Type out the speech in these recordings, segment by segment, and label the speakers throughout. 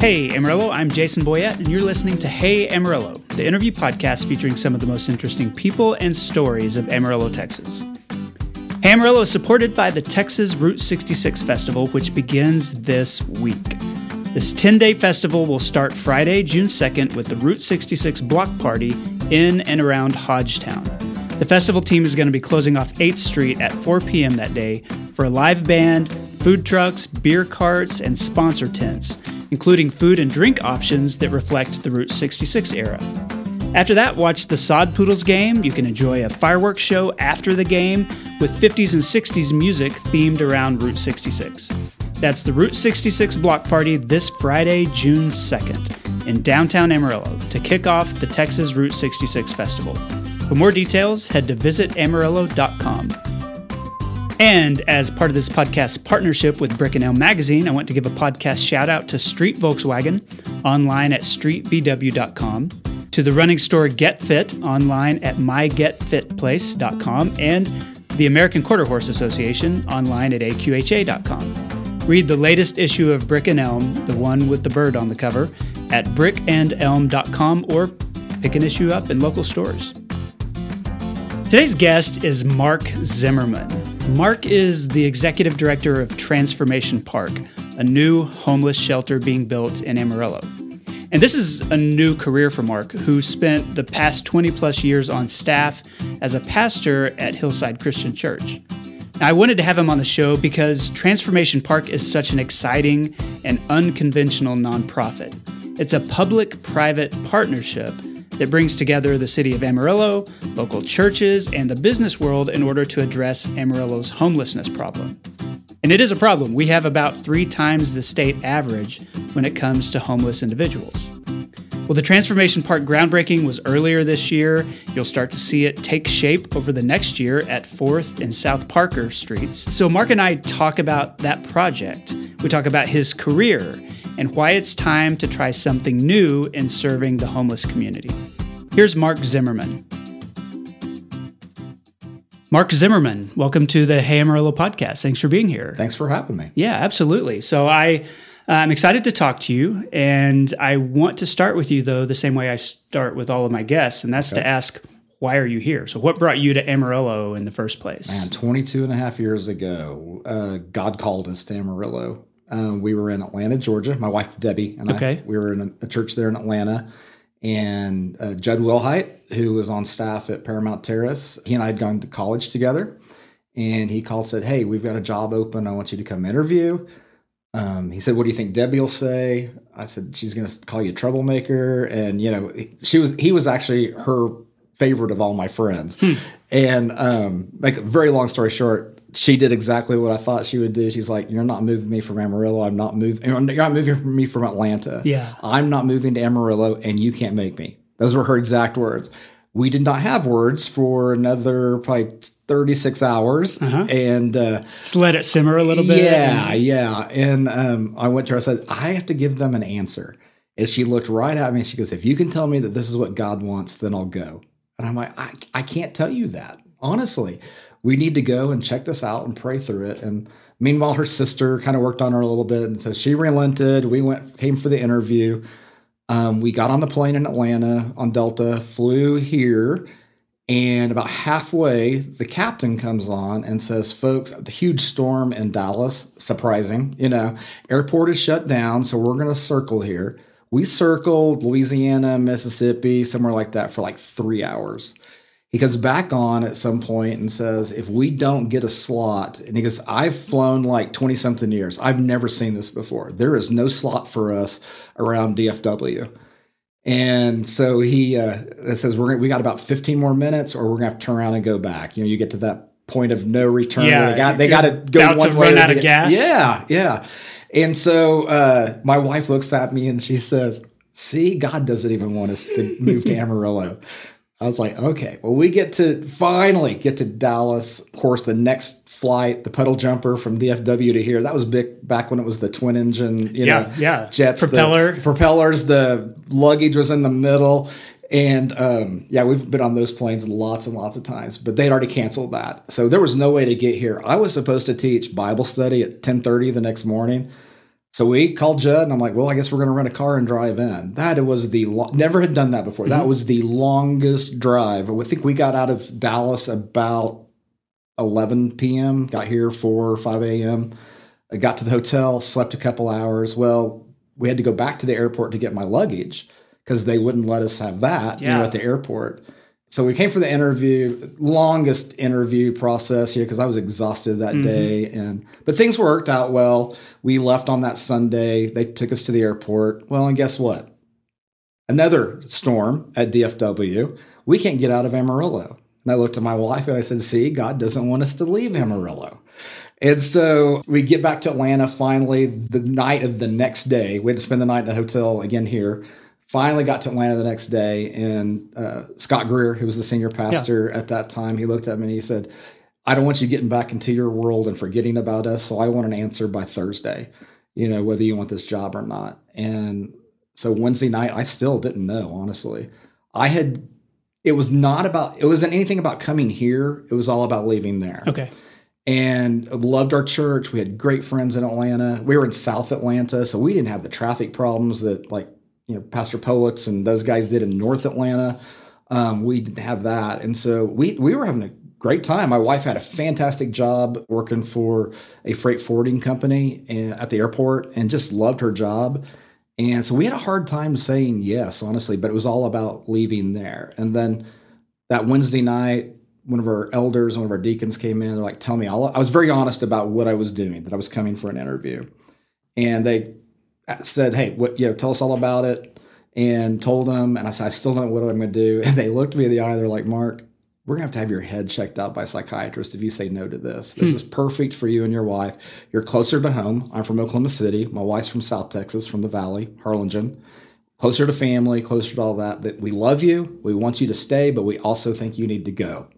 Speaker 1: Hey Amarillo, I'm Jason Boyett, and you're listening to Hey Amarillo, the interview podcast featuring some of the most interesting people and stories of Amarillo, Texas. Hey Amarillo is supported by the Texas Route 66 Festival, which begins this week. This 10 day festival will start Friday, June 2nd, with the Route 66 block party in and around Hodgetown. The festival team is going to be closing off 8th Street at 4 p.m. that day for a live band, food trucks, beer carts, and sponsor tents including food and drink options that reflect the Route 66 era. After that, watch the Sod Poodles game. You can enjoy a fireworks show after the game with 50s and 60s music themed around Route 66. That's the Route 66 block party this Friday, June 2nd, in downtown Amarillo to kick off the Texas Route 66 Festival. For more details, head to visitamarillo.com. And as part of this podcast partnership with Brick and Elm Magazine, I want to give a podcast shout out to Street Volkswagen online at streetvw.com, to the running store Get Fit online at mygetfitplace.com, and the American Quarter Horse Association online at aqha.com. Read the latest issue of Brick and Elm, the one with the bird on the cover, at brickandelm.com or pick an issue up in local stores. Today's guest is Mark Zimmerman. Mark is the executive director of Transformation Park, a new homeless shelter being built in Amarillo. And this is a new career for Mark, who spent the past 20 plus years on staff as a pastor at Hillside Christian Church. Now, I wanted to have him on the show because Transformation Park is such an exciting and unconventional nonprofit. It's a public private partnership that brings together the city of Amarillo, local churches, and the business world in order to address Amarillo's homelessness problem. And it is a problem. We have about three times the state average when it comes to homeless individuals. Well, the Transformation Park groundbreaking was earlier this year. You'll start to see it take shape over the next year at 4th and South Parker Streets. So, Mark and I talk about that project. We talk about his career and why it's time to try something new in serving the homeless community. Here's Mark Zimmerman. Mark Zimmerman, welcome to the Hey Amarillo podcast. Thanks for being here.
Speaker 2: Thanks for having me.
Speaker 1: Yeah, absolutely. So I I'm excited to talk to you, and I want to start with you though the same way I start with all of my guests, and that's okay. to ask why are you here? So what brought you to Amarillo in the first place?
Speaker 2: Man, 22 and a half years ago, uh, God called us to Amarillo. Uh, we were in Atlanta, Georgia. My wife Debbie and okay. I. We were in a, a church there in Atlanta, and uh, Judd Wilhite, who was on staff at Paramount Terrace, he and I had gone to college together. And he called, said, "Hey, we've got a job open. I want you to come interview." Um, he said, "What do you think Debbie will say?" I said, "She's going to call you a troublemaker." And you know, she was he was actually her favorite of all my friends. Hmm. And um, a very long story short, she did exactly what I thought she would do. She's like, "You're not moving me from Amarillo. I'm not moving. You're not moving me from Atlanta.
Speaker 1: Yeah,
Speaker 2: I'm not moving to Amarillo, and you can't make me." Those were her exact words. We did not have words for another probably 36 hours, uh-huh. and uh,
Speaker 1: just let it simmer a little bit.
Speaker 2: Yeah, yeah. And um, I went to her. I said, "I have to give them an answer." And she looked right at me. and She goes, "If you can tell me that this is what God wants, then I'll go." And I'm like, "I, I can't tell you that honestly." We need to go and check this out and pray through it. And meanwhile, her sister kind of worked on her a little bit. And so she relented. We went, came for the interview. Um, we got on the plane in Atlanta on Delta, flew here. And about halfway, the captain comes on and says, Folks, the huge storm in Dallas, surprising, you know, airport is shut down. So we're going to circle here. We circled Louisiana, Mississippi, somewhere like that for like three hours he comes back on at some point and says, if we don't get a slot, and he goes, I've flown like 20 something years. I've never seen this before. There is no slot for us around DFW. And so he uh, says, we're we got about 15 more minutes or we're going to have to turn around and go back. You know, you get to that point of no return.
Speaker 1: Yeah,
Speaker 2: they got, they got to go
Speaker 1: one to run out of gas.
Speaker 2: Yeah, yeah. And so uh, my wife looks at me and she says, see, God doesn't even want us to move to Amarillo. I was like, okay, well, we get to finally get to Dallas. Of course, the next flight, the puddle jumper from DFW to here, that was big back when it was the twin engine, you
Speaker 1: yeah,
Speaker 2: know,
Speaker 1: yeah.
Speaker 2: jets,
Speaker 1: propeller,
Speaker 2: the propellers, the luggage was in the middle. And um, yeah, we've been on those planes lots and lots of times, but they'd already canceled that. So there was no way to get here. I was supposed to teach Bible study at 1030 the next morning. So we called Judd, and I'm like, well, I guess we're going to rent a car and drive in. That was the lo- never had done that before. That mm-hmm. was the longest drive. I think we got out of Dallas about 11 p.m. Got here 4 or 5 a.m. I got to the hotel, slept a couple hours. Well, we had to go back to the airport to get my luggage because they wouldn't let us have that you know, at the airport. So we came for the interview, longest interview process here because I was exhausted that
Speaker 1: Mhm.
Speaker 2: day, and but things worked out well. We left on that Sunday. They took us to the airport. Well, and guess what? Another storm at DFW. We can't get out of Amarillo. And I looked at my wife and I said, "See, God doesn't want us to leave Amarillo." And so we get back to Atlanta finally the night of the next day. We had to spend the night in the hotel again here. Finally got to Atlanta the next day, and uh, Scott Greer, who was the senior pastor at that time, he looked at me and he said, I don't want you getting back into your world and forgetting about us. So I want an answer by Thursday, you know, whether you want this job or not. And so Wednesday night, I still didn't know, honestly. I had, it was not about, it wasn't anything about coming here. It was all about leaving there
Speaker 1: Okay.
Speaker 2: and loved our church. We had great friends in Atlanta. We were in South Atlanta, so we didn't have the traffic problems that like you know Pastor Politz and those guys did in North Atlanta. Um, we didn't have that, and so we we were having a great time. My wife had a fantastic job working for a freight forwarding company at the airport, and just loved her job. And so we had a hard time saying yes, honestly, but it was all about leaving there. And then that Wednesday night, one of our elders, one of our deacons came in. They're like, "Tell me." All, I was very honest about what I was doing. That I was coming for an interview, and they said, "Hey, what you know? Tell us all about it." And told them, and I said, "I still don't know what I'm going to do." And they looked me in the eye. They're like, "Mark, we're going to have to have your head checked out by a psychiatrist if you say no to this. This hmm. is perfect for you and your wife. You're closer to home. I'm from Oklahoma City. My wife's from South Texas, from the Valley, Harlingen." Closer to family, closer to all that. That we love you, we want you to stay, but we also think you need to go.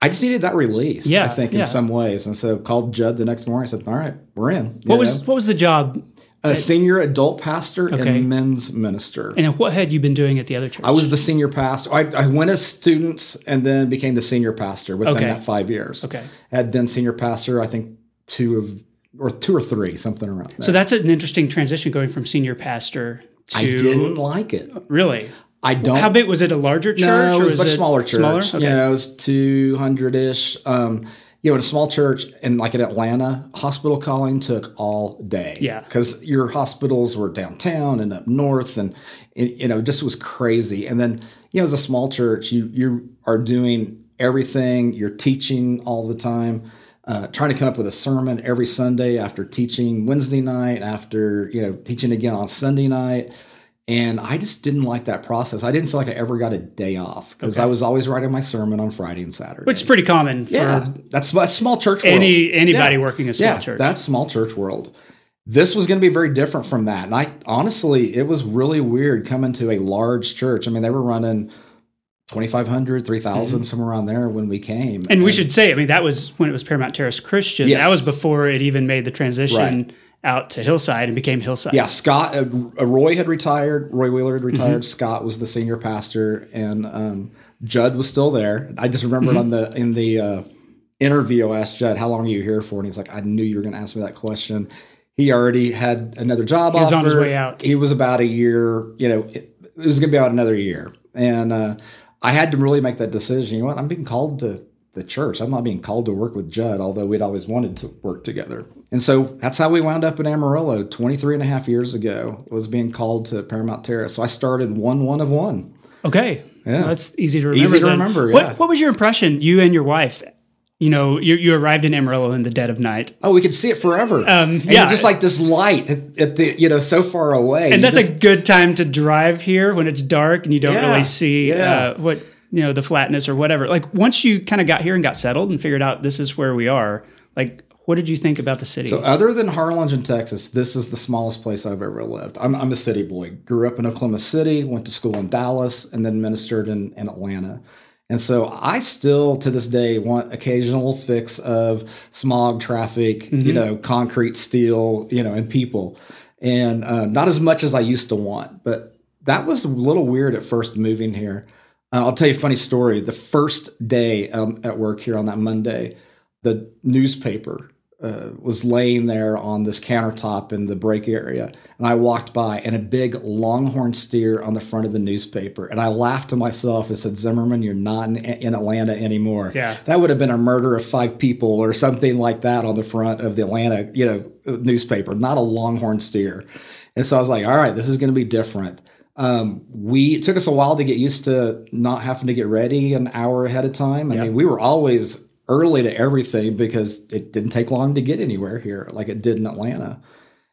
Speaker 2: I just needed that release,
Speaker 1: Yeah,
Speaker 2: I think,
Speaker 1: yeah.
Speaker 2: in some ways. And so called Judd the next morning. I said, All right, we're in. You
Speaker 1: What was what was the job,
Speaker 2: a senior adult pastor
Speaker 1: Okay.
Speaker 2: and men's minister?
Speaker 1: and what had you been doing at the other church?
Speaker 2: I was the senior pastor. I, I went as students and then became the senior pastor within
Speaker 1: Okay.
Speaker 2: that five years.
Speaker 1: okay.
Speaker 2: Had been senior pastor, I think two of or two or three, something around there.
Speaker 1: So that's an interesting transition going from senior pastor to
Speaker 2: I didn't like it.
Speaker 1: really.
Speaker 2: I don't
Speaker 1: How big was it? A larger church?
Speaker 2: No, it
Speaker 1: or
Speaker 2: was a much smaller church.
Speaker 1: Smaller. Okay.
Speaker 2: Know, it was two hundred ish. Um, you know, in a small church, and like in Atlanta, hospital calling took all day.
Speaker 1: Yeah.
Speaker 2: because your hospitals were downtown and up north, and it, you know, just was crazy. And then you know, as a small church, you you are doing everything. You're teaching all the time. Uh, trying to come up with a sermon every Sunday after teaching Wednesday night, after you know teaching again on Sunday night, and I just didn't like that process. I didn't feel like I ever got a day off because
Speaker 1: Okay.
Speaker 2: I was always writing my sermon on Friday and Saturday.
Speaker 1: Which is pretty common for
Speaker 2: yeah, that's that's small church world.
Speaker 1: any anybody
Speaker 2: Yeah.
Speaker 1: working a small
Speaker 2: yeah,
Speaker 1: church.
Speaker 2: that's small church world. This was going to be very different from that, and I honestly, it was really weird coming to a large church. I mean, they were running 2,500, 3,000, somewhere around there when we came.
Speaker 1: Mm-hmm. and we should say, I mean, that was when it was Paramount Terrace Christian.
Speaker 2: Yes.
Speaker 1: That was before it even made the transition
Speaker 2: Right.
Speaker 1: Out to Hillside and became Hillside.
Speaker 2: Yeah, Scott, uh, Roy had retired. Roy Wheeler had retired.
Speaker 1: Mm-hmm.
Speaker 2: Scott was the senior pastor, and um, Judd was still there. I just remembered
Speaker 1: Mm-hmm.
Speaker 2: on the in the uh, interview, I asked Judd, "How long are you here for?" And he's like, "I knew you were going to ask me that question." He already had another job
Speaker 1: He was
Speaker 2: offer.
Speaker 1: on his way out.
Speaker 2: He was about a year. You know, it, it was going to be about another year, and uh, I had to really make that decision. You know what? I'm being called to the church. I'm not being called to work with Judd, although we'd always wanted to work together. And so that's how we wound up in Amarillo 23 and a half years ago. Was being called to Paramount Terrace. So I started one one of one.
Speaker 1: Okay.
Speaker 2: Yeah.
Speaker 1: Well, that's easy to remember.
Speaker 2: Easy to
Speaker 1: then.
Speaker 2: remember,
Speaker 1: What,
Speaker 2: yeah.
Speaker 1: what was your impression, you and your wife? You know, you, you arrived in Amarillo in the dead of night.
Speaker 2: Oh, we could see it forever.
Speaker 1: Um,
Speaker 2: and
Speaker 1: yeah.
Speaker 2: just like this light at, at the you know so far away.
Speaker 1: And that's
Speaker 2: just-
Speaker 1: a good time to drive here when it's dark and you don't
Speaker 2: Yeah,
Speaker 1: really see
Speaker 2: yeah.
Speaker 1: uh, what, you know, the flatness or whatever. Like once you kind of got here and got settled and figured out this is where we are, like what did you think about the city?
Speaker 2: So other than Harlingen, Texas, this is the smallest place I've ever lived. I'm, I'm a city boy. Grew up in Oklahoma City, went to school in Dallas, and then ministered in, in Atlanta. And so I still, to this day, want occasional fix of smog, traffic, you know, concrete, steel, you know, and people, and uh, not as much as I used to want. But that was a little weird at first moving here. Uh, I'll tell you a funny story. The first day um, at work here on that Monday, the newspaper uh, was laying there on this countertop in the break area, and I walked by, and a big longhorn steer on the front of the newspaper, and I laughed to myself and said, "Zimmerman, you're not in, in Atlanta anymore."
Speaker 1: Yeah.
Speaker 2: that would have been a murder of five people or something like that on the front of the Atlanta, you know, newspaper, not a longhorn steer. And so I was like, "All right, this is going to be different." Um, we it took us a while to get used to not having to get ready an hour ahead of time. I
Speaker 1: Yeah.
Speaker 2: mean, we were always early to everything because it didn't take long to get anywhere here like it did in Atlanta.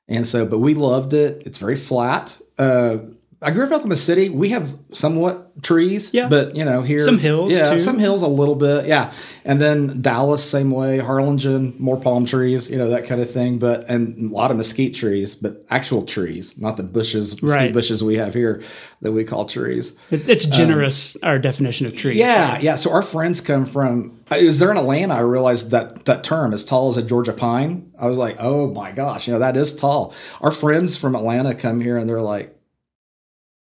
Speaker 2: And so, but we loved it. It's very flat. Uh, I grew up in Oklahoma City. We have somewhat trees,
Speaker 1: Yeah.
Speaker 2: but you know here
Speaker 1: Some hills,
Speaker 2: yeah,
Speaker 1: too.
Speaker 2: some hills a little bit, yeah. And then Dallas, same way. Harlingen, more palm trees, you know that kind of thing. But and a lot of mesquite trees, but actual trees, not the bushes, mesquite
Speaker 1: Right.
Speaker 2: bushes we have here that we call trees.
Speaker 1: It's generous, our definition of trees.
Speaker 2: Um, Yeah, yeah. So our friends come from. It was there in Atlanta. I realized that that term, as tall as a Georgia pine. I was like, oh my gosh, you know that is tall. Our friends from Atlanta come here and they're like,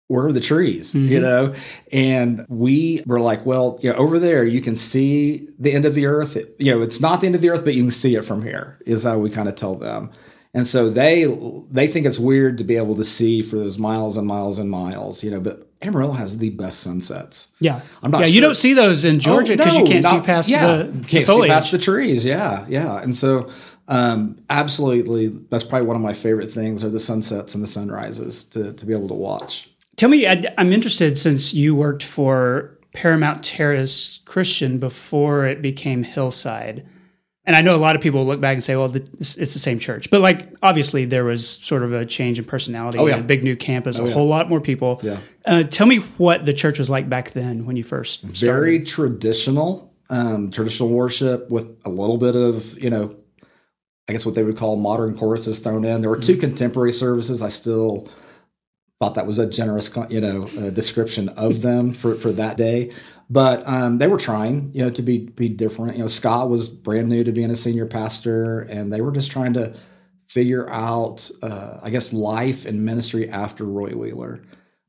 Speaker 2: where are the trees? You
Speaker 1: Mhm.
Speaker 2: know, and we were like, well, you know, over there you can see the end of the earth. You know, it's not the end of the earth, but you can see it from here. Is how we kind of tell them. And so they they think it's weird to be able to see for those miles and miles and miles, you know. But Amarillo has the best sunsets.
Speaker 1: Yeah.
Speaker 2: I'm not
Speaker 1: yeah, you don't see those in Georgia
Speaker 2: Oh,
Speaker 1: because you can't see
Speaker 2: not-
Speaker 1: past
Speaker 2: yeah,
Speaker 1: the,
Speaker 2: can't
Speaker 1: the
Speaker 2: see past the trees. Yeah, yeah, and so um, absolutely, that's probably one of my favorite things are the sunsets and the sunrises to to be able to watch.
Speaker 1: Tell me, I, I'm interested since you worked for Paramount Terrace Christian before it became Hillside. And I know a lot of people look back and say, well, it's, the same church. But like, obviously, there was sort of a change in personality.
Speaker 2: Oh, yeah.
Speaker 1: A big new campus, a
Speaker 2: yeah.
Speaker 1: whole lot more people.
Speaker 2: Yeah.
Speaker 1: Uh, tell me what the church was like back then when you first started.
Speaker 2: Very traditional, um, traditional worship with a little bit of you know, I guess what they would call modern choruses thrown in. There were two contemporary services. I still thought that was a generous, you know, uh, description of them for, for that day. But um, they were trying, you know, to be be different. You know, Scott was brand new to being a senior pastor, and they were just trying to figure out, uh, I guess, life and ministry after Roy Wheeler.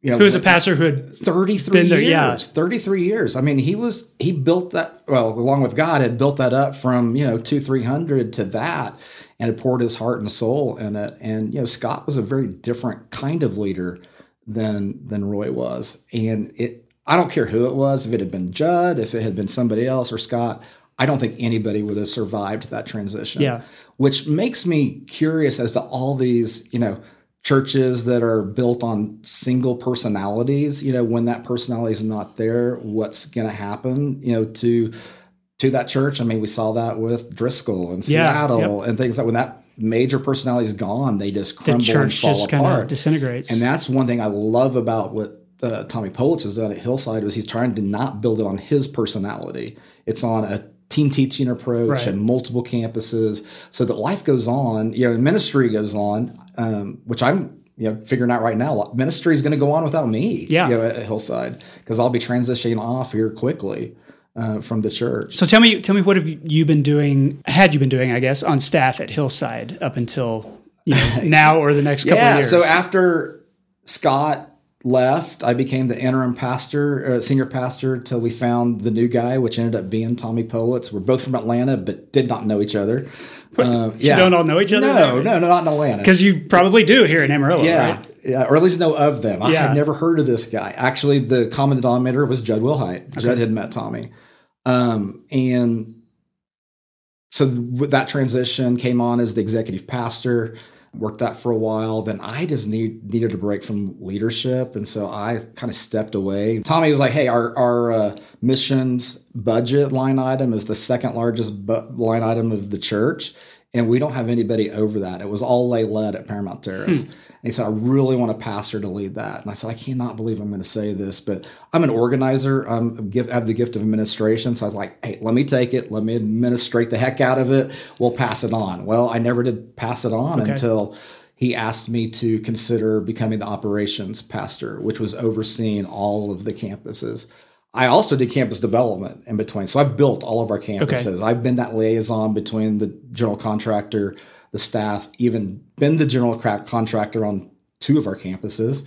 Speaker 2: You know,
Speaker 1: Who was a pastor who had
Speaker 2: 33
Speaker 1: Been there,
Speaker 2: years.
Speaker 1: yeah.
Speaker 2: 33 years. I mean, he was he built that well, along with God, had built that up from, you know, two, three hundred to that and had poured his heart and soul in it. And, you know, Scott was a very different kind of leader than than Roy was. And it I don't care who it was, if it had been Judd, if it had been somebody else or Scott, I don't think anybody would have survived that transition
Speaker 1: Yeah.
Speaker 2: which makes me curious as to all these, you know, churches that are built on single personalities. You know, when that personality is not there, what's going to happen? You know, to to that church. I mean, we saw that with Driscoll and
Speaker 1: Yeah,
Speaker 2: Seattle and things like when that major personality is gone, they just
Speaker 1: the
Speaker 2: crumble and
Speaker 1: church
Speaker 2: fall
Speaker 1: just kind
Speaker 2: apart.
Speaker 1: of disintegrates.
Speaker 2: And that's one thing I love about what uh, Tommy Politz has done at Hillside was he's trying to not build it on his personality. It's on a team teaching approach
Speaker 1: Right.
Speaker 2: and multiple campuses, so that life goes on. You know, ministry goes on, um, which I'm you know figuring out right now. Ministry is going to go on without me.
Speaker 1: Yeah.
Speaker 2: you know, at Hillside because I'll be transitioning off here quickly uh, from the church.
Speaker 1: So tell me, tell me, what have you been doing? Had you been doing, I guess, on staff at Hillside up until you know, now or the next couple
Speaker 2: yeah.
Speaker 1: of years?
Speaker 2: So after Scott left, I became the interim pastor, uh, senior pastor, till we found the new guy, which ended up being Tommy Politz. We're both from Atlanta, but did not know each other. Uh,
Speaker 1: you don't all know each other?
Speaker 2: No, no, no, not in Atlanta.
Speaker 1: because you probably do here in Amarillo,
Speaker 2: Yeah,
Speaker 1: right?
Speaker 2: yeah, or at least know of them. I
Speaker 1: Yeah.
Speaker 2: had never heard of this guy. Actually, the common denominator was Judd Wilhite. Judd had met Tommy, um, and so th- that transition came on as the executive pastor. Worked that for a while. Then I just need, needed a break from leadership, and so I kind of stepped away. Tommy was like, "Hey, our our uh, missions budget line item is the second largest bu- line item of the church." and we don't have anybody over that. It was all lay led at Paramount Terrace. And he said, I really want a pastor to lead that. And I said, I cannot believe I'm going to say this, but I'm an organizer. I'm I have the gift of administration. So I was like, hey, let me take it. Let me administrate the heck out of it. We'll pass it on. Well, I never did pass it on
Speaker 1: Okay.
Speaker 2: until he asked me to consider becoming the operations pastor, which was overseeing all of the campuses. I also did campus development in between. So I've built all of our campuses. I've been that liaison between the general contractor, the staff, even been the general contractor on two of our campuses,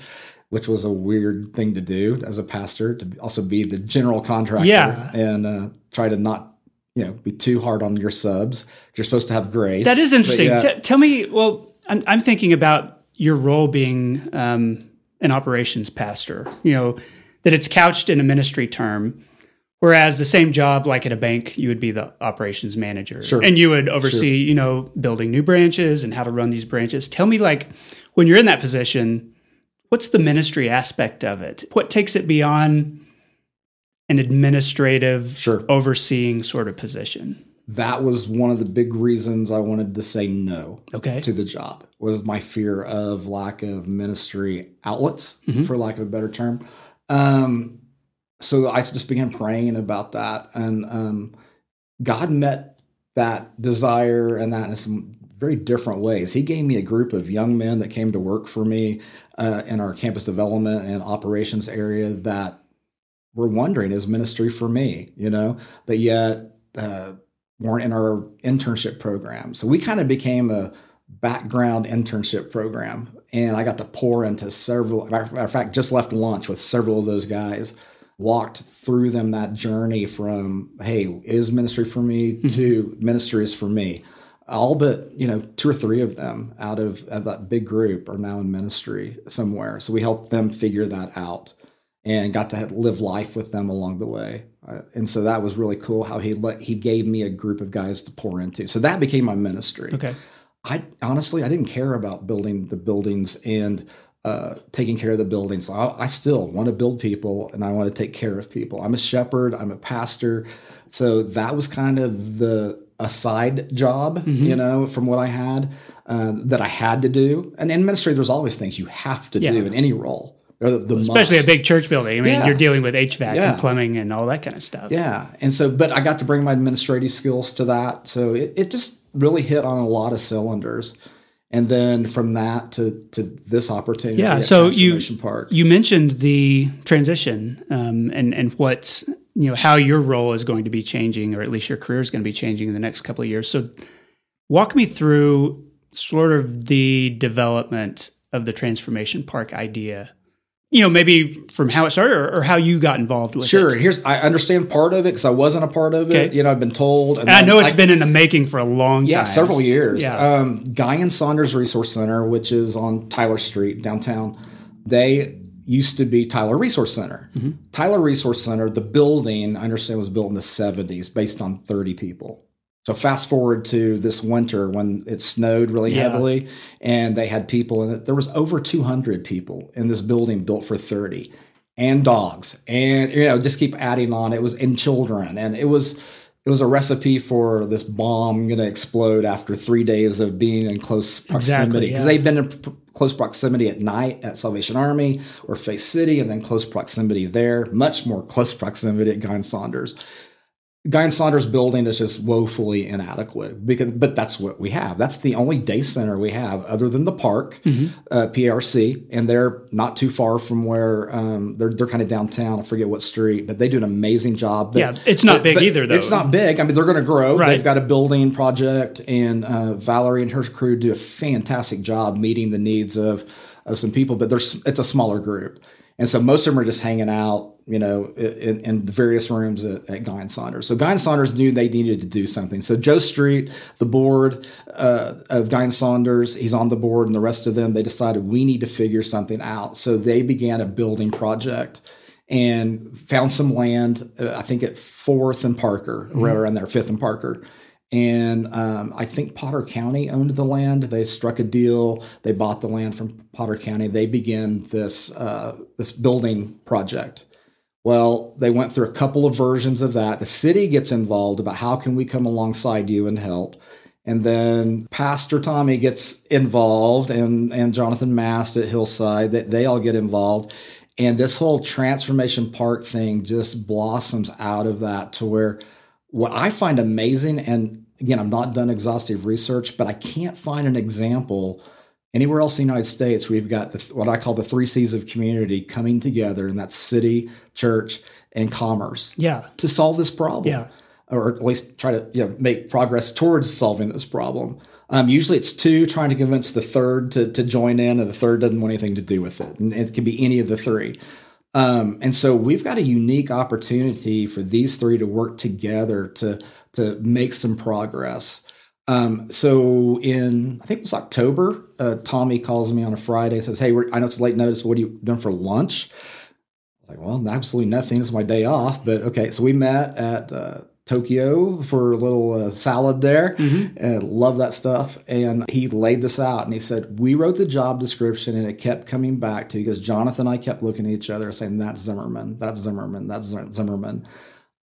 Speaker 2: which was a weird thing to do as a pastor to also be the general contractor
Speaker 1: Yeah.
Speaker 2: and uh, try to not you know be too hard on your subs. You're supposed to have grace.
Speaker 1: That is interesting.
Speaker 2: yeah,
Speaker 1: T- tell me, well, I'm, I'm thinking about your role being um, an operations pastor, you know, that it's couched in a ministry term. Whereas the same job, like at a bank, you would be the operations manager,
Speaker 2: Sure.
Speaker 1: and you would oversee, you know, building new branches and how to run these branches. Tell me, like, when you're in that position, what's the ministry aspect of it? What takes it beyond an administrative,
Speaker 2: Sure.
Speaker 1: overseeing sort of position?
Speaker 2: that was one of the big reasons I wanted to say no
Speaker 1: Okay,
Speaker 2: to the job was my fear of lack of ministry outlets,
Speaker 1: Mhm.
Speaker 2: for lack of a better term. Um, so I just began praying about that, and um, God met that desire and that in some very different ways. He gave me a group of young men that came to work for me uh, in our campus development and operations area that were wondering, is ministry for me? You know, but yet. Uh, weren't in our internship program. So we kind of became a background internship program. And I got to pour into several, matter of fact, just left lunch with several of those guys, walked through them that journey from, hey, is ministry for me to ministry is for me. All but, you know, two or three of them out of, of that big group are now in ministry somewhere. So we helped them figure that out and got to live life with them along the way. Uh, and so that was really cool how he let he gave me a group of guys to pour into. So that became my ministry.
Speaker 1: okay.
Speaker 2: I honestly I didn't care about building the buildings and uh, taking care of the buildings. I, I still want to build people and I want to take care of people. I'm a shepherd. I'm a pastor. So that was kind of the a side job, you know, from what I had uh, that I had to do. And in ministry, there's always things you have to
Speaker 1: Yeah.
Speaker 2: do in any role. The, the
Speaker 1: especially
Speaker 2: must.
Speaker 1: a big church building. I mean,
Speaker 2: Yeah.
Speaker 1: you're dealing with HVAC
Speaker 2: Yeah.
Speaker 1: and plumbing and all that kind of stuff.
Speaker 2: Yeah. And so, but I got to bring my administrative skills to that. So it, it just really hit on a lot of cylinders. And then from that to, to this opportunity.
Speaker 1: Yeah,
Speaker 2: at
Speaker 1: so you-
Speaker 2: Park.
Speaker 1: You mentioned the transition um, and and what you know how your role is going to be changing, or at least your career is going to be changing in the next couple of years. So, walk me through sort of the development of the transformation park idea. You know, maybe from how it started, or, or how you got involved with
Speaker 2: Sure.
Speaker 1: it.
Speaker 2: Here's I understand part of it because I wasn't a part of it. You know, I've been told,
Speaker 1: And I know it's been in the making for a long
Speaker 2: yeah,
Speaker 1: time.
Speaker 2: Yeah, several years.
Speaker 1: Yeah.
Speaker 2: Um, Guyon Saunders Resource Center, which is on Tyler Street downtown, they used to be Tyler Resource Center.
Speaker 1: Mm-hmm.
Speaker 2: Tyler Resource Center, the building, I understand, was built in the 70s based on 30 people. So fast forward to this winter when it snowed really
Speaker 1: Yeah.
Speaker 2: heavily and they had people in it. There was over 200 people in this building built for 30 and dogs and you know just keep adding on it was in children and it was it was a recipe for this bomb going to explode after three days of being in close proximity because
Speaker 1: yeah.
Speaker 2: they've been in p- close proximity at night at Salvation Army or Faith City, and then close proximity there, much more close proximity at Guyon Saunders. Guyon Saunders building is just woefully inadequate because, but that's what we have. That's the only day center we have other than the park,
Speaker 1: Mm-hmm.
Speaker 2: uh, PRC, and they're not too far from where um, they're. They're kind of downtown. I forget what street, but they do an amazing job. But-
Speaker 1: Yeah, it's not
Speaker 2: but-
Speaker 1: big
Speaker 2: but
Speaker 1: either, though.
Speaker 2: It's not big. I mean, they're going to grow.
Speaker 1: Right.
Speaker 2: They've got a building project, and uh, Valerie and her crew do a fantastic job meeting the needs of of some people. But there's it's a smaller group, and so most of them are just hanging out, you know, in, in the various rooms at, at Guyon Saunders. So Guyon Saunders knew they needed to do something. So Joe Street, the board uh, of Guyon Saunders, he's on the board, and the rest of them, they decided we need to figure something out. So they began a building project and found some land, uh, I think at Fourth and Parker, right around there, Fifth and Parker. And um, I think Potter County owned the land. They struck a deal. They bought the land from Potter County. They began this uh, this building project. Well, they went through a couple of versions of that. The city gets involved about how can we come alongside you and help. And then Pastor Tommy gets involved and, and Jonathan Mast at Hillside, that they all get involved. And this whole transformation park thing just blossoms out of that to where what I find amazing, and again, I've not done exhaustive research, but I can't find an example anywhere else in the United States where you've got the, what I call the three C's of community coming together, and that's city, church, and commerce
Speaker 1: Yeah.
Speaker 2: to solve this problem.
Speaker 1: Yeah.
Speaker 2: Or at least try to you know, make progress towards solving this problem. Um, usually it's two trying to convince the third to, to join in, and the third doesn't want anything to do with it. And it can be any of the three. Um, and so we've got a unique opportunity for these three to work together to to make some progress. Um, so in I think it was October, uh, Tommy calls me on a Friday, says, "Hey, I know it's late notice, but what are you doing for lunch?" I was like, "Well, absolutely nothing. It's my day off." But okay, so we met at uh, Tokyo for a little uh, salad there, mm-hmm. and love that stuff. And he laid this out, and he said, "We wrote the job description, and it kept coming back to because Jonathan and I kept looking at each other, saying, "That's Zimmerman. That's Zimmerman. That's Zimmerman."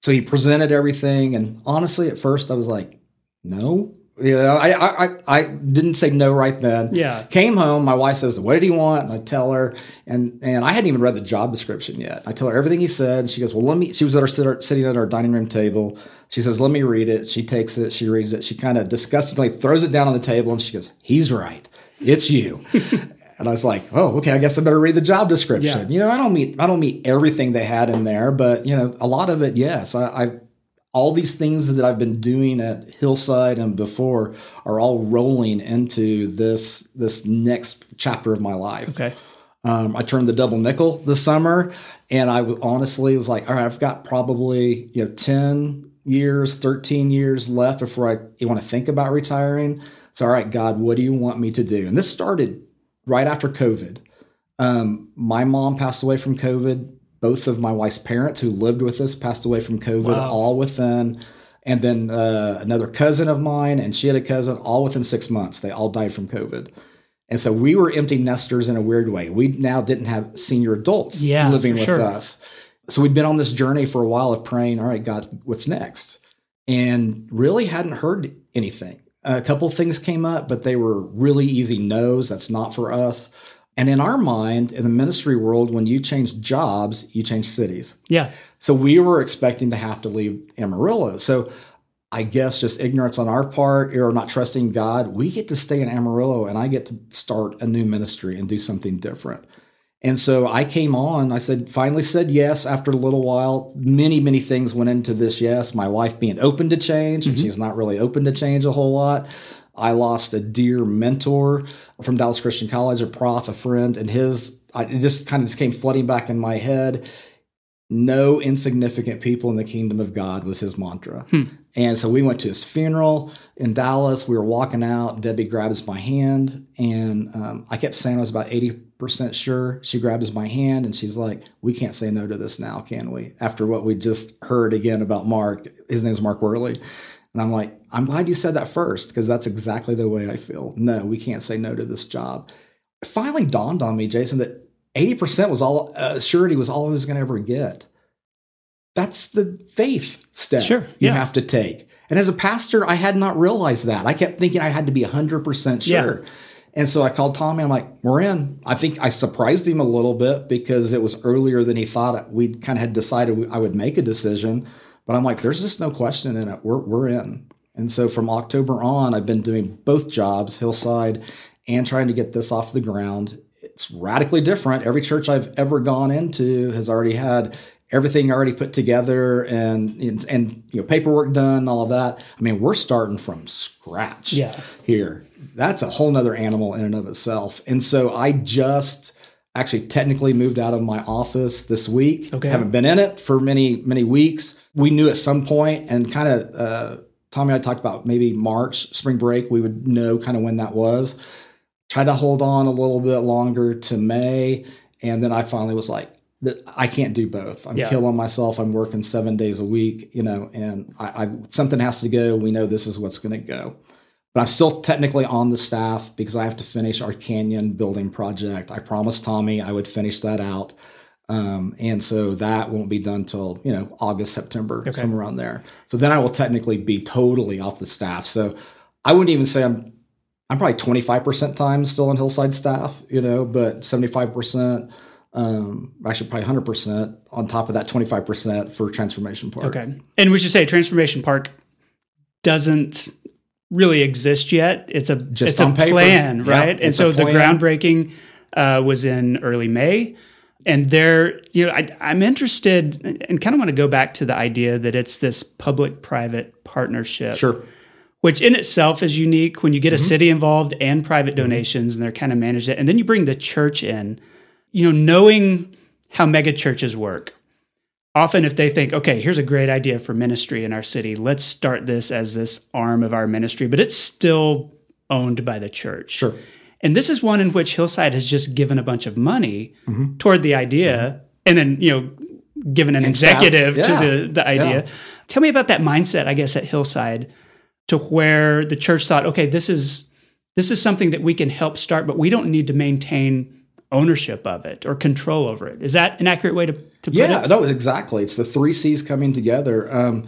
Speaker 2: So he presented everything, and honestly, at first I was like, "No." You know, I, I I didn't say no right then.
Speaker 1: Yeah.
Speaker 2: Came home. My wife says, "What did he want?" And I tell her, and and I hadn't even read the job description yet. I tell her everything he said. She goes, "Well, let me." She was at our sitting at our dining room table. She says, "Let me read it." She takes it. She reads it. She kind of disgustingly throws it down on the table, and she goes, "He's right. It's you." and I was like, "Oh, okay. I guess I better read the job description." Yeah. You know, I don't meet I don't meet everything they had in there, but you know, a lot of it, yes. I, I all these things that I've been doing at Hillside and before are all rolling into this this next chapter of my life.
Speaker 1: Okay.
Speaker 2: Um, I turned the double nickel this summer, and I honestly was like, all right, I've got probably you know ten years, thirteen years left before I want to think about retiring. So, all right, God, what do you want me to do? And this started right after COVID. Um, my mom passed away from COVID both of my wife's parents who lived with us passed away from COVID, wow. all within, and then uh, another cousin of mine, and she had a cousin, all within six months. They all died from COVID. And so we were empty nesters in a weird way. We now didn't have senior adults yeah, living with sure. us. So we'd been on this journey for a while of praying, all right, God, what's next? And really hadn't heard anything. A couple things came up, but they were really easy no's. That's not for us. And in our mind, in the ministry world, when you change jobs, you change cities.
Speaker 1: Yeah.
Speaker 2: So we were expecting to have to leave Amarillo. So I guess just ignorance on our part or not trusting God, we get to stay in Amarillo and I get to start a new ministry and do something different. And so I came on, I said, finally said yes after a little while. Many, many things went into this yes. My wife being open to change, mm-hmm. and she's not really open to change a whole lot. I lost a dear mentor from Dallas Christian College, a prof, a friend, and his, I, it just kind of just came flooding back in my head. No insignificant people in the kingdom of God was his mantra. Hmm. And so we went to his funeral in Dallas. We were walking out. Debbie grabs my hand, and um, I kept saying I was about 80% sure. She grabs my hand and she's like, We can't say no to this now, can we? After what we just heard again about Mark, his name's Mark Worley. And I'm like, I'm glad you said that first because that's exactly the way I feel. No, we can't say no to this job. It finally dawned on me, Jason, that 80% was all uh, surety was all I was going to ever get. That's the faith step
Speaker 1: sure,
Speaker 2: you yeah. have to take. And as a pastor, I had not realized that. I kept thinking I had to be 100% sure. Yeah. And so I called Tommy. I'm like, we're in. I think I surprised him a little bit because it was earlier than he thought. We kind of had decided I would make a decision. But I'm like, there's just no question in it. We're, we're in. And so from October on, I've been doing both jobs, Hillside and trying to get this off the ground. It's radically different. Every church I've ever gone into has already had everything already put together and and you know paperwork done all of that i mean we're starting from scratch
Speaker 1: yeah.
Speaker 2: here that's a whole nother animal in and of itself and so i just actually technically moved out of my office this week.
Speaker 1: Okay.
Speaker 2: Haven't been in it for many, many weeks. We knew at some point and kind of, uh, Tommy and I talked about maybe March, spring break, we would know kind of when that was. Tried to hold on a little bit longer to May. And then I finally was like, that I can't do both. I'm yeah. killing myself. I'm working seven days a week, you know, and I, I something has to go. We know this is what's going to go but I'm still technically on the staff because I have to finish our canyon building project. I promised Tommy I would finish that out. Um, and so that won't be done till you know August, September, okay. somewhere around there. So then I will technically be totally off the staff. So I wouldn't even say I'm I'm probably 25% time still on Hillside staff, you know, but 75%, um, actually probably 100% on top of that 25% for Transformation Park.
Speaker 1: Okay. And we should say Transformation Park doesn't really exist yet. It's a Just it's a paper. plan, right? and so the groundbreaking uh, was in early May. And there, you know, I, I'm interested and kind of want to go back to the idea that it's this public-private partnership.
Speaker 2: Sure.
Speaker 1: Which in itself is unique when you get mm-hmm. a city involved and private mm-hmm. donations and they're kind of managed it. And then you bring the church in, you know, knowing how mega churches work often if they think, okay, here's a great idea for ministry in our city, let's start this as this arm of our ministry, but it's still owned by the church.
Speaker 2: Sure.
Speaker 1: And this is one in which Hillside has just given a bunch of money mm-hmm. toward the idea mm-hmm. and then, you know, given an and executive yeah. to the, the idea. Yeah. Tell me about that mindset, I guess, at Hillside to where the church thought, okay, this is this is something that we can help start, but we don't need to maintain ownership of it or control over it. Is that an accurate way to, to
Speaker 2: yeah, no, exactly. It's the three C's coming together. Um,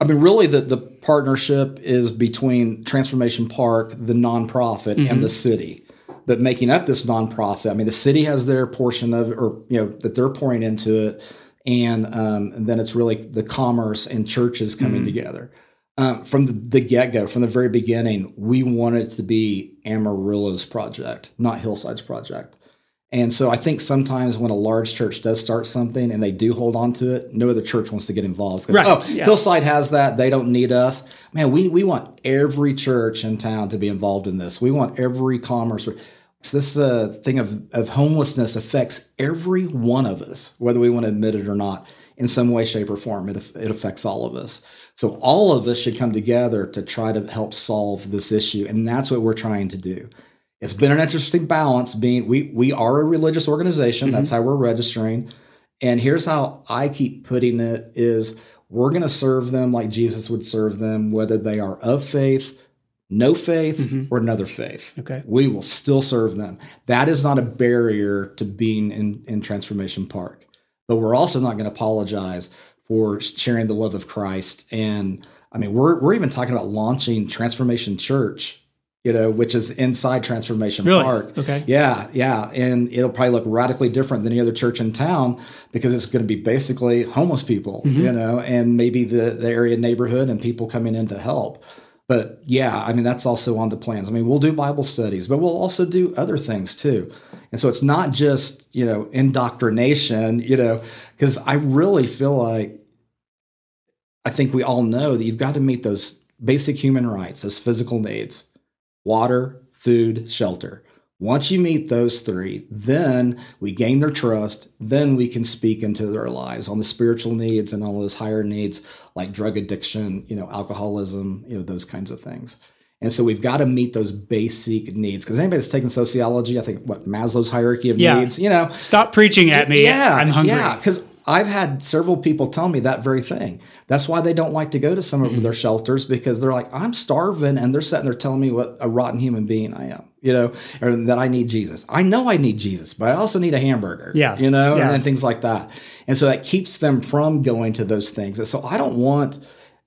Speaker 2: I mean, really, the, the partnership is between Transformation Park, the nonprofit, mm-hmm. and the city. But making up this nonprofit, I mean, the city has their portion of, or you know, that they're pouring into it, and, um, and then it's really the commerce and churches coming mm-hmm. together. Um, from the, the get go, from the very beginning, we wanted it to be Amarillo's project, not Hillside's project. And so I think sometimes when a large church does start something and they do hold on to it, no other church wants to get involved. Right. Oh, yeah. Hillside has that. They don't need us. Man, we, we want every church in town to be involved in this. We want every commerce. This uh, thing of, of homelessness affects every one of us, whether we want to admit it or not, in some way, shape, or form. It, it affects all of us. So all of us should come together to try to help solve this issue. And that's what we're trying to do it's been an interesting balance being we we are a religious organization. Mm-hmm. that's how we're registering. And here's how i keep putting it is we're going to serve them like jesus would serve them whether they are of faith no faith mm-hmm. or another faith.
Speaker 1: Okay.
Speaker 2: We will still serve them. That is not a barrier to being in, in transformation park. But we're also not going to apologize for sharing the love of christ. And i mean we're, we're even talking about launching transformation church you know, which is inside Transformation
Speaker 1: really?
Speaker 2: Park.
Speaker 1: Okay.
Speaker 2: Yeah, yeah. And it'll probably look radically different than any other church in town because it's going to be basically homeless people, mm-hmm. you know, and maybe the, the area neighborhood and people coming in to help. But yeah, I mean, that's also on the plans. I mean, we'll do Bible studies, but we'll also do other things too. And so it's not just, you know, indoctrination, you know, because I really feel like I think we all know that you've got to meet those basic human rights, those physical needs water, food, shelter. Once you meet those three, then we gain their trust. Then we can speak into their lives on the spiritual needs and all those higher needs like drug addiction, you know, alcoholism, you know, those kinds of things. And so we've got to meet those basic needs. Because anybody that's taken sociology, I think what Maslow's hierarchy of yeah. needs, you know,
Speaker 1: stop preaching at me. Yeah, I'm hungry.
Speaker 2: Yeah, because I've had several people tell me that very thing. That's why they don't like to go to some mm-hmm. of their shelters because they're like, I'm starving, and they're sitting there telling me what a rotten human being I am, you know, or that I need Jesus. I know I need Jesus, but I also need a hamburger,
Speaker 1: yeah,
Speaker 2: you know,
Speaker 1: yeah.
Speaker 2: and, and things like that. And so that keeps them from going to those things. And so I don't want,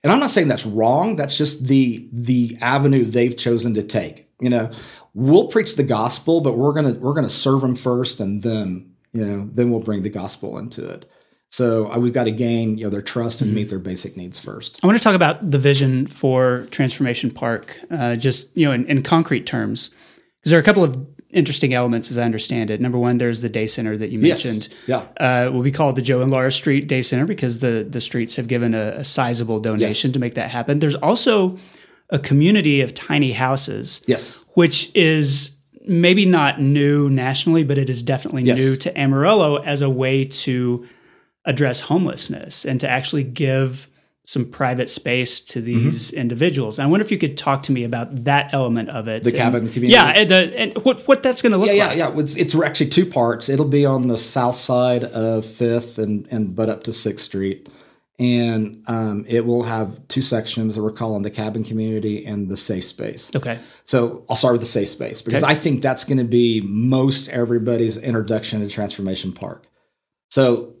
Speaker 2: and I'm not saying that's wrong. That's just the the avenue they've chosen to take. You know, we'll preach the gospel, but we're gonna we're gonna serve them first, and then you know then we'll bring the gospel into it. So uh, we've got to gain you know their trust and mm-hmm. meet their basic needs first.
Speaker 1: I want to talk about the vision for Transformation Park, uh, just you know in, in concrete terms, because there are a couple of interesting elements as I understand it. Number one, there's the day center that you mentioned.
Speaker 2: Yes. Yeah.
Speaker 1: Uh, will be called the Joe and Laura Street Day Center because the the streets have given a, a sizable donation yes. to make that happen. There's also a community of tiny houses.
Speaker 2: Yes.
Speaker 1: Which is maybe not new nationally, but it is definitely yes. new to Amarillo as a way to address homelessness and to actually give some private space to mm-hmm. these mm-hmm. individuals. And I wonder if you could talk to me about that element of it.
Speaker 2: The cabin community.
Speaker 1: Yeah, and, the, and what, what that's going to look
Speaker 2: yeah,
Speaker 1: like.
Speaker 2: Yeah, yeah. It's, it's actually two parts. It'll be on the south side of Fifth and, and but up to Sixth Street. And um, it will have two sections that we're calling the cabin community and the safe space.
Speaker 1: Okay.
Speaker 2: So I'll start with the safe space because okay. I think that's going to be most everybody's introduction to Transformation Park. So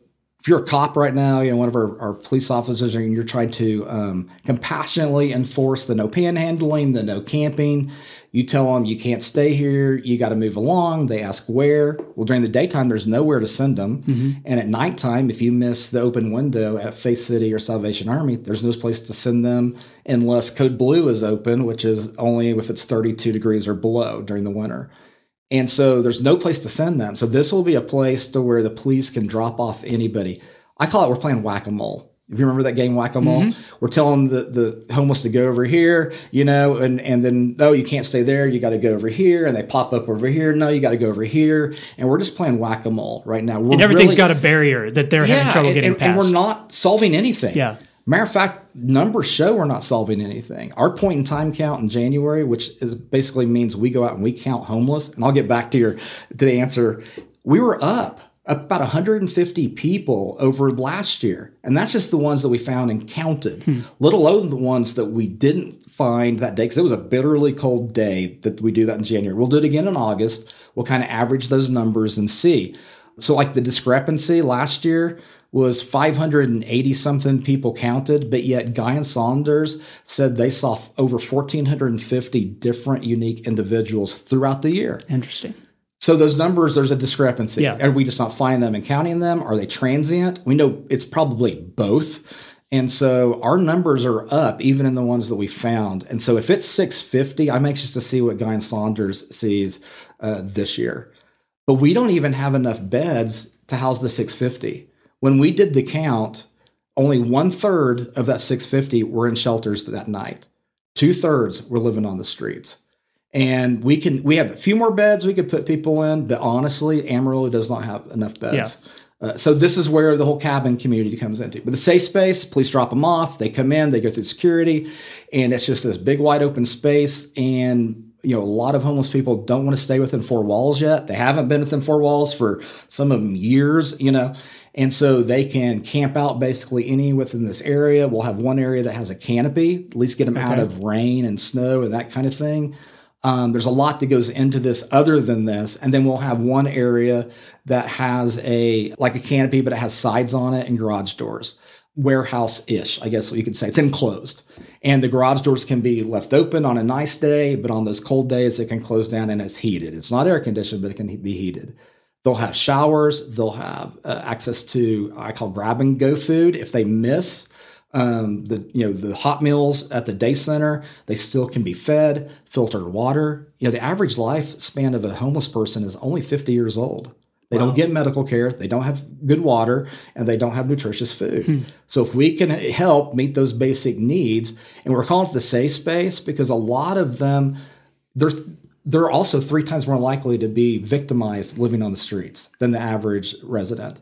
Speaker 2: if you're a cop right now, you know, one of our, our police officers, and you're trying to um, compassionately enforce the no panhandling, the no camping, you tell them you can't stay here, you got to move along. They ask where. Well, during the daytime, there's nowhere to send them. Mm-hmm. And at nighttime, if you miss the open window at Faith City or Salvation Army, there's no place to send them unless Code Blue is open, which is only if it's 32 degrees or below during the winter. And so there's no place to send them. So this will be a place to where the police can drop off anybody. I call it we're playing whack a mole. If you remember that game Whack a Mole,
Speaker 1: Mm-hmm.
Speaker 2: we're telling the, the homeless to go over here, you know, and, and then no, you can't stay there. You got to go over here, and they pop up over here. No, you got to go over here, and we're just playing Whack a Mole right now. We're
Speaker 1: And everything's
Speaker 2: really-
Speaker 1: got a barrier that they're having trouble getting
Speaker 2: and, and we're not solving anything.
Speaker 1: Yeah.
Speaker 2: Matter of fact, numbers show we're not solving anything. Our point in time count in January, which is basically means we go out and we count homeless, and I'll get back to your to the answer. We were up about 150 people over last year, and that's just the ones that we found and counted. Hmm. Let alone the ones that we didn't find that day because it was a bitterly cold day that we do that in January. We'll do it again in August. We'll kind of average those numbers and see. So, like the discrepancy last year was 580 something people counted, but yet Guyon Saunders said they saw over 1,450 different unique individuals throughout the year.
Speaker 1: Interesting.
Speaker 2: So those numbers, there's a discrepancy.
Speaker 1: Yeah.
Speaker 2: Are we just not finding them and counting them? Are they transient? We know it's probably both. And so our numbers are up even in the ones that we found. And so if it's 650, I'm anxious to see what Guyon Saunders sees uh, this year. But we don't even have enough beds to house the 650. When we did the count, only one third of that 650 were in shelters that night. Two thirds were living on the streets. And we can we have a few more beds we could put people in but honestly amarillo does not have enough beds. Uh, so this is where the whole cabin community comes into. But the safe space police drop them off they come in they go through security and it's just this big wide open space and you know a lot of homeless people don't want to stay within four walls yet. They haven't been within four walls for some of them years you know and so they can camp out basically any within this area we'll have one area that has a canopy at least get them out of rain and snow and that kind of thing um, there's a lot that goes into this other than this, and then we'll have one area that has a like a canopy, but it has sides on it and garage doors, warehouse ish, I guess you could say. It's enclosed, and the garage doors can be left open on a nice day, but on those cold days it can close down and it's heated. It's not air conditioned, but it can be heated. They'll have showers. They'll have uh, access to I call grab and go food. If they miss um, the you know the hot meals at the day center they still can be fed filtered water. You know the average lifespan of a homeless person is only 50 years old. They don't get medical care. They don't have good water and they don't have nutritious food. So if we can help meet those basic needs and we're calling it the safe space because a lot of them they're they're also three times more likely to be victimized living on the streets than the average resident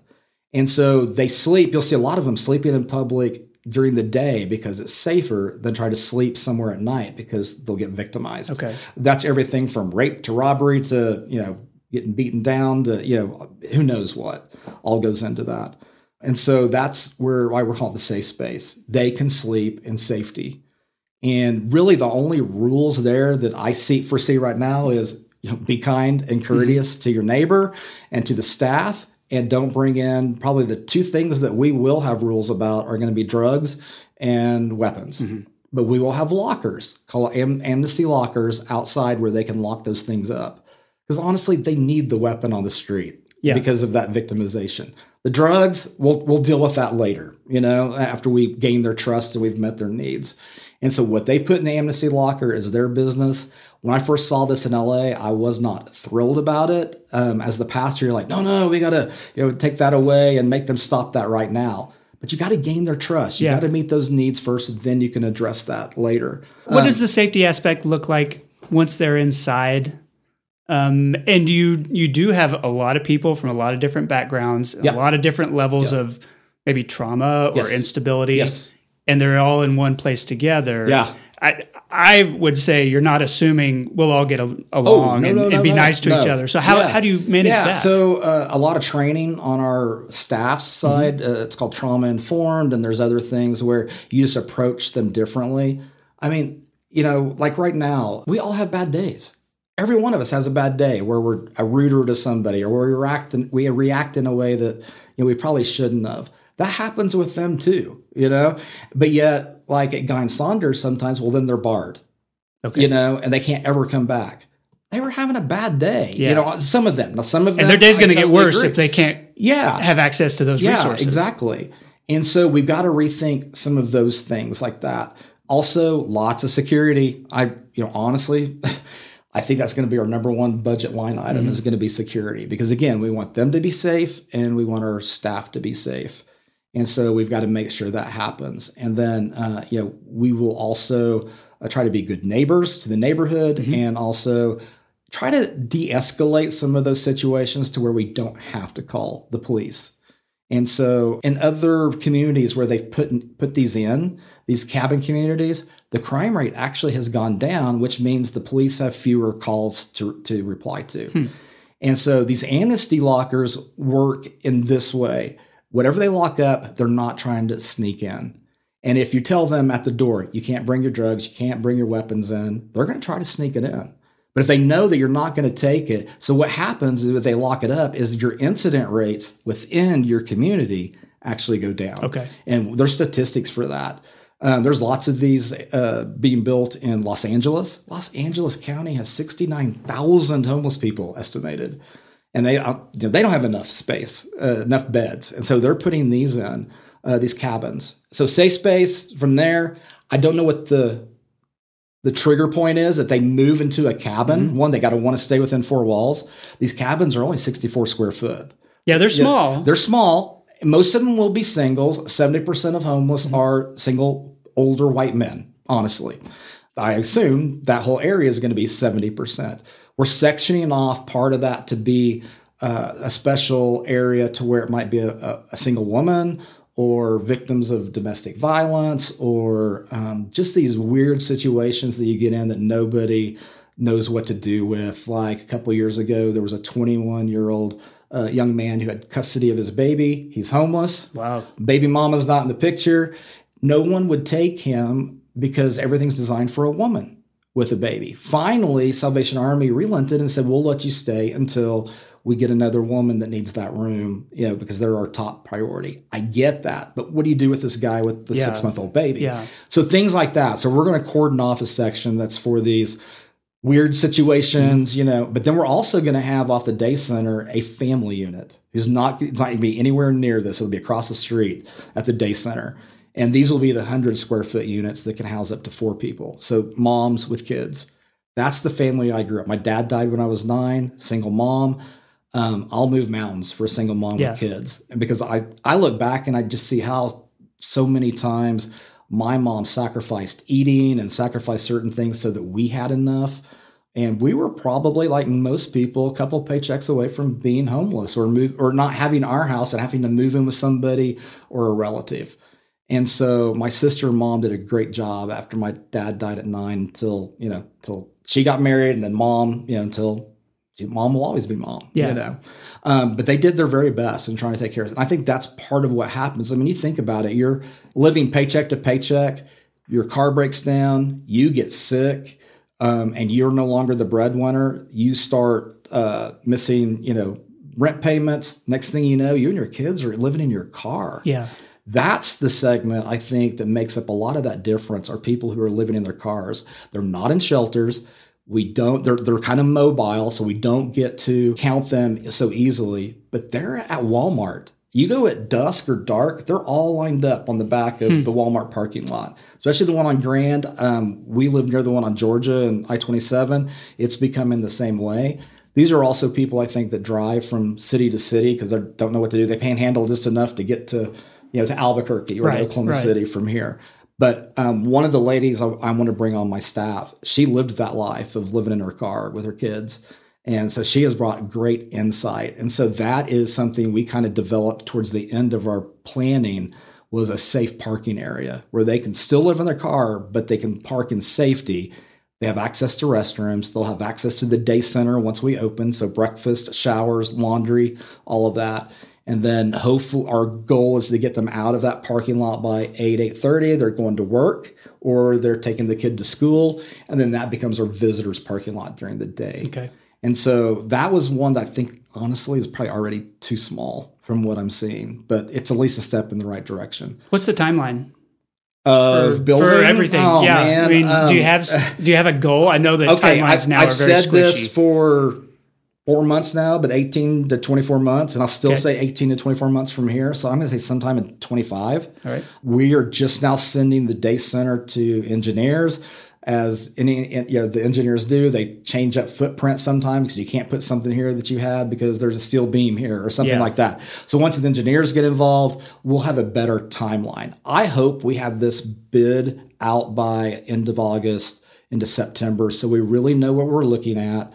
Speaker 2: and so they sleep. You'll see a lot of them sleeping in public during the day because it's safer than try to sleep somewhere at night because they'll get victimized.
Speaker 1: Okay.
Speaker 2: That's everything from rape to robbery to, you know, getting beaten down to, you know, who knows what all goes into that. And so that's where why we're calling it the safe space. They can sleep in safety. And really the only rules there that I see foresee right now is you know, be kind and mm-hmm. courteous to your neighbor and to the staff and don't bring in probably the two things that we will have rules about are going to be drugs and weapons. Mm-hmm. But we will have lockers, call am- amnesty lockers outside where they can lock those things up. Because honestly, they need the weapon on the street
Speaker 1: Yeah.
Speaker 2: because of that victimization. The drugs, we'll we'll deal with that later, you know, after we gain their trust and we've met their needs. And so what they put in the amnesty locker is their business. When I first saw this in LA, I was not thrilled about it. Um, as the pastor, you're like, no, no, we got to you know take that away and make them stop that right now. But you got to gain their trust. You
Speaker 1: Yeah.
Speaker 2: got to meet those needs first, then you can address that later.
Speaker 1: What does the safety aspect look like once they're inside? Um, and you you do have a lot of people from a lot of different backgrounds,
Speaker 2: Yeah.
Speaker 1: a lot of different levels of maybe trauma or
Speaker 2: Yes.
Speaker 1: instability,
Speaker 2: Yes.
Speaker 1: And they're all in one place together.
Speaker 2: Yeah.
Speaker 1: I I would say you're not assuming we'll all get a, along
Speaker 2: Oh, no,
Speaker 1: and,
Speaker 2: no,
Speaker 1: and
Speaker 2: no,
Speaker 1: be nice to each other. So how,
Speaker 2: Yeah.
Speaker 1: how do you manage
Speaker 2: yeah,
Speaker 1: that?
Speaker 2: So uh, a lot of training on our staff side.
Speaker 1: Mm-hmm.
Speaker 2: Uh, it's called trauma informed, and there's other things where you just approach them differently. I mean, you know, like right now, we all have bad days. Every one of us has a bad day where we're a ruder to somebody or we react in, we react in a way that you know we probably shouldn't have. That happens with them too, you know. But yet, like at Guyon Saunders, sometimes, well, then they're barred
Speaker 1: okay.
Speaker 2: you know, and they can't ever come back. They were having a bad day.
Speaker 1: Yeah.
Speaker 2: You know, some of them. Now, some of them.
Speaker 1: and their day's going to get worse
Speaker 2: agree.
Speaker 1: if they can't
Speaker 2: Yeah.
Speaker 1: have access to those
Speaker 2: yeah,
Speaker 1: resources.
Speaker 2: exactly. And so we've got to rethink some of those things like that. Also, lots of security. I, you know, honestly, I think that's going to be our number one budget line item
Speaker 1: Mm-hmm.
Speaker 2: is going to be security because again, we want them to be safe and we want our staff to be safe. And so we've got to make sure that happens. And then, uh, you know, we will also uh, try to be good neighbors to the neighborhood and also try to de escalate some of those situations to where we don't have to call the police. And so, in other communities where they've put put these in, these cabin communities, the crime rate actually has gone down, which means the police have fewer calls to, to reply to. And so, these amnesty lockers work in this way whatever they lock up, they're not trying to sneak in. And if you tell them at the door, you can't bring your drugs, you can't bring your weapons in, they're going to try to sneak it in. But if they know that you're not going to take it, so what happens is if they lock it up is your incident rates within your community actually go down.
Speaker 1: Okay.
Speaker 2: And there's statistics for that. Um, there's lots of these uh, being built in Los Angeles. Los Angeles County has 69,000 homeless people estimated, and they uh, you know, they don't have enough space, uh, enough beds, and so they're putting these in uh, these cabins. So safe space from there. I don't know what the the trigger point is that they move into a cabin. One, they got to want to stay within four walls. These cabins are only 64 square foot.
Speaker 1: Yeah, they're small.
Speaker 2: They're small. Most of them will be singles. 70% of homeless are single older white men, honestly. I assume that whole area is going to be 70%. We're sectioning off part of that to be uh, a special area to where it might be a, a, single woman or victims of domestic violence or um, just these weird situations that you get in that nobody knows what to do with. Like a couple years ago, there was a 21 year old uh, young man who had custody of his baby. He's homeless.
Speaker 1: Wow.
Speaker 2: Baby mama's not in the picture. No one would take him because everything's designed for a woman with a baby. Finally, Salvation Army relented and said, "We'll let you stay until we get another woman that needs that room, you know, because they're our top priority." I get that, but what do you do with this guy with the
Speaker 1: Yeah.
Speaker 2: six-month-old baby?
Speaker 1: Yeah.
Speaker 2: So things like that. So we're going to cordon off a section that's for these weird situations, you know. But then we're also going to have off the day center a family unit who's not it's not going to be anywhere near this. It'll be across the street at the day center, and these will be the hundred square foot units that can house up to four people. So moms with kids. That's the family I grew up. My dad died when I was nine, single mom. Um, I'll move mountains for a single mom
Speaker 1: Yeah.
Speaker 2: with kids, and because I I look back and I just see how so many times my mom sacrificed eating and sacrificed certain things so that we had enough. And we were probably like most people, a couple paychecks away from being homeless or move or not having our house and having to move in with somebody or a relative. And so my sister and mom did a great job after my dad died at nine until, you know, until she got married and then mom, you know, until she, mom will always be mom,
Speaker 1: Yeah.
Speaker 2: you know. Um, but they did their very best in trying to take care of it. And I think that's part of what happens. I mean, you think about it, you're living paycheck to paycheck, your car breaks down, you get sick, um, and you're no longer the breadwinner. You start uh, missing, you know, rent payments. Next thing you know, you and your kids are living in your car.
Speaker 1: Yeah.
Speaker 2: That's the segment I think that makes up a lot of that difference are people who are living in their cars. They're not in shelters. We don't, they're, they're kind of mobile, so we don't get to count them so easily, but they're at Walmart. You go at dusk or dark, they're all lined up on the back of the Walmart parking lot, especially the one on Grand. Um, we live near the one on Georgia and I 27. It's becoming the same way. These are also people I think that drive from city to city because they don't know what to do. They panhandle just enough to get to, you know, to Albuquerque or
Speaker 1: Right,
Speaker 2: to Oklahoma
Speaker 1: right.
Speaker 2: City from here. But um, one of the ladies I, I want to bring on my staff, she lived that life of living in her car with her kids. And so she has brought great insight. And so that is something we kind of developed towards the end of our planning was a safe parking area where they can still live in their car, but they can park in safety. They have access to restrooms. They'll have access to the day center once we open. So breakfast, showers, laundry, all of that. And then hopefully our goal is to get them out of that parking lot by 8, 8.30. They're going to work or they're taking the kid to school. And then that becomes our visitors parking lot during the day.
Speaker 1: Okay.
Speaker 2: And so that was one that I think honestly is probably already too small from what I'm seeing, but it's at least a step in the right direction.
Speaker 1: What's the timeline
Speaker 2: Of
Speaker 1: for,
Speaker 2: building
Speaker 1: for everything?
Speaker 2: Oh,
Speaker 1: yeah.
Speaker 2: man.
Speaker 1: I mean, do you
Speaker 2: Um,
Speaker 1: have do you have a goal? I know that
Speaker 2: okay,
Speaker 1: timelines
Speaker 2: I,
Speaker 1: now
Speaker 2: I've
Speaker 1: are very
Speaker 2: said
Speaker 1: squishy.
Speaker 2: this for four months now, but 18 to 24 months, and I'll still
Speaker 1: Okay.
Speaker 2: say 18 to 24 months from here. So I'm going to say sometime in 25.
Speaker 1: All right.
Speaker 2: We are just now sending the day center to engineers. as any you know the engineers do they change up footprint sometimes because you can't put something here that you had because there's a steel beam here or something
Speaker 1: Yeah.
Speaker 2: like that so once the engineers get involved we'll have a better timeline i hope we have this bid out by end of august into september so we really know what we're looking at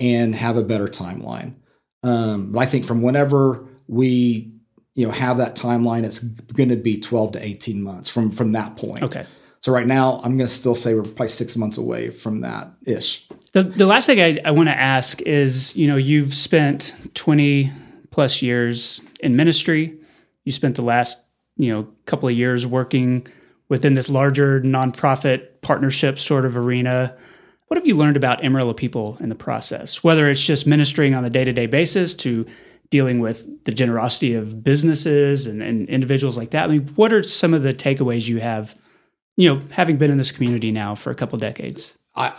Speaker 2: and have a better timeline um, but i think from whenever we you know have that timeline it's going to be 12 to 18 months from from that point
Speaker 1: Okay.
Speaker 2: so right now, I'm going to still say we're probably six months away from that ish.
Speaker 1: The, the last thing I, I want to ask is you know, you've spent 20 plus years in ministry. You spent the last, you know, couple of years working within this larger nonprofit partnership sort of arena. What have you learned about Amarillo people in the process? Whether it's just ministering on a day to day basis to dealing with the generosity of businesses and, and individuals like that. I mean, what are some of the takeaways you have, you know, having been in this community now for a couple decades?
Speaker 2: I,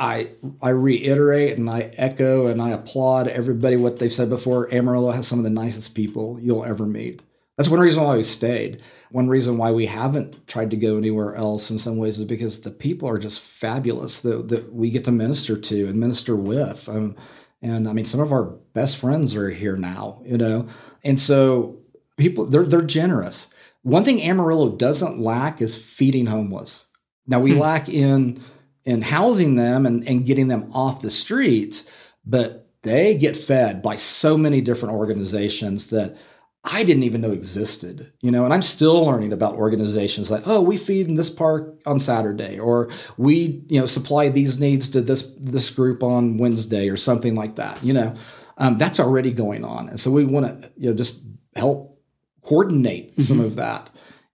Speaker 2: I I reiterate and I echo and I applaud everybody what they've said before. Amarillo has some of the nicest people you'll ever meet. That's one reason why we stayed. One reason why we haven't tried to go anywhere else in some ways is because the people are just fabulous that, that we get to minister to and minister with. Um, and I mean, some of our best friends are here now, you know, and so people they're they're generous. One thing Amarillo doesn't lack is feeding homeless. Now we lack in in housing them and, and getting them off the streets, but they get fed by so many different organizations that I didn't even know existed, you know, and I'm still learning about organizations like, oh, we feed in this park on Saturday, or we, you know, supply these needs to this this group on Wednesday, or something like that. You know, um, that's already going on, and so we want to, you know, just help coordinate some of that.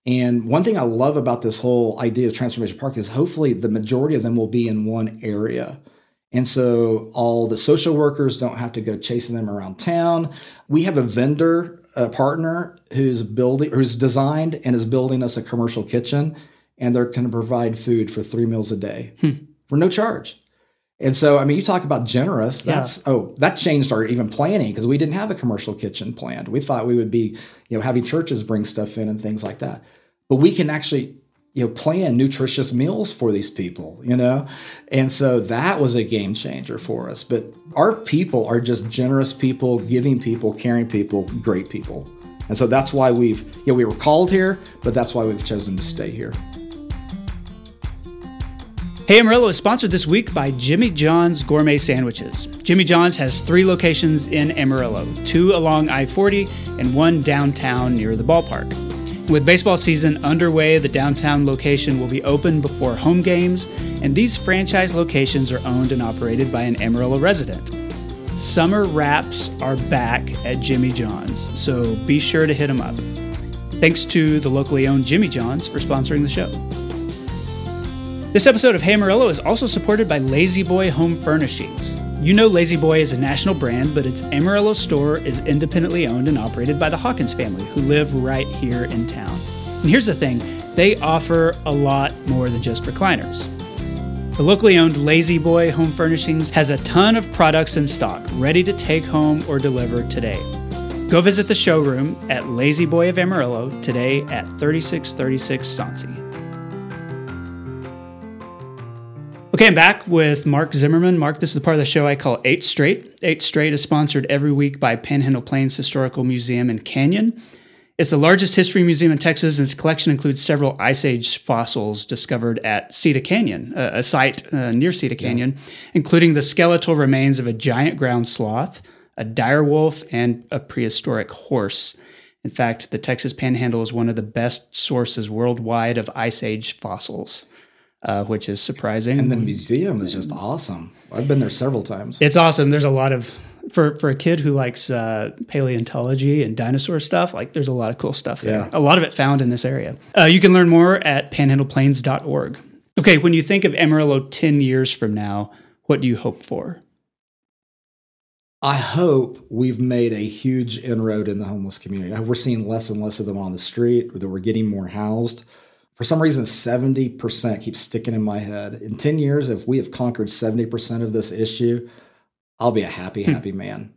Speaker 2: And one thing I love about this whole idea of Transformation Park is hopefully the majority of them will be in one area. And so all the social workers don't have to go chasing them around town. We have a vendor, a partner who's building, who's designed and is building us a commercial kitchen, and they're going to provide food for three meals a day hmm. for no charge. And so, I mean, you talk about generous. That's oh, that changed our even planning because we didn't have a commercial kitchen planned. We thought we would be, you know, having churches bring stuff in and things like that. But we can actually, you know, plan nutritious meals for these people, you know, and so that was a game changer for us. But our people are just generous people, giving people, caring people, great people, and so that's why we've, you know, we were called here, but that's why we've chosen to stay here.
Speaker 1: Hey Amarillo is sponsored this week by Jimmy John's Gourmet Sandwiches. Jimmy John's has three locations in Amarillo two along I 40 and one downtown near the ballpark. With baseball season underway, the downtown location will be open before home games, and these franchise locations are owned and operated by an Amarillo resident. Summer wraps are back at Jimmy John's, so be sure to hit them up. Thanks to the locally owned Jimmy John's for sponsoring the show. This episode of Hey Amarillo is also supported by La-Z-Boy Home Furnishings. You know La-Z-Boy is a national brand, but its Amarillo store is independently owned and operated by the Hawkins family, who live right here in town. And here's the thing they offer a lot more than just recliners. The locally owned La-Z-Boy Home Furnishings has a ton of products in stock, ready to take home or deliver today. Go visit the showroom at La-Z-Boy of Amarillo today at 3636 Soncy. Okay, I'm back with Mark Zimmerman. Mark, this is the part of the show I call Eight Straight. Eight Straight is sponsored every week by Panhandle Plains Historical Museum in Canyon. It's the largest history museum in Texas, and its collection includes several Ice Age fossils discovered at Cita Canyon, a, a site uh, near Cita Canyon, including the skeletal remains of a giant ground sloth, a dire wolf, and a prehistoric horse. In fact, the Texas Panhandle is one of the best sources worldwide of Ice Age fossils, uh, which is surprising.
Speaker 2: And the museum is just awesome. I've been there several times.
Speaker 1: It's awesome. There's a lot of for for a kid who likes uh, paleontology and dinosaur stuff. Like, there's a lot of cool stuff there.
Speaker 2: Yeah.
Speaker 1: A lot of it found in this area. Uh, you can learn more at panhandleplains.org. Okay, when you think of Amarillo ten years from now, what do you hope for?
Speaker 2: I hope we've made a huge inroad in the homeless community. We're seeing less and less of them on the street, that we're getting more housed. For some reason, 70% keeps sticking in my head. In 10 years, if we have conquered 70% of this issue, I'll be a happy, happy man.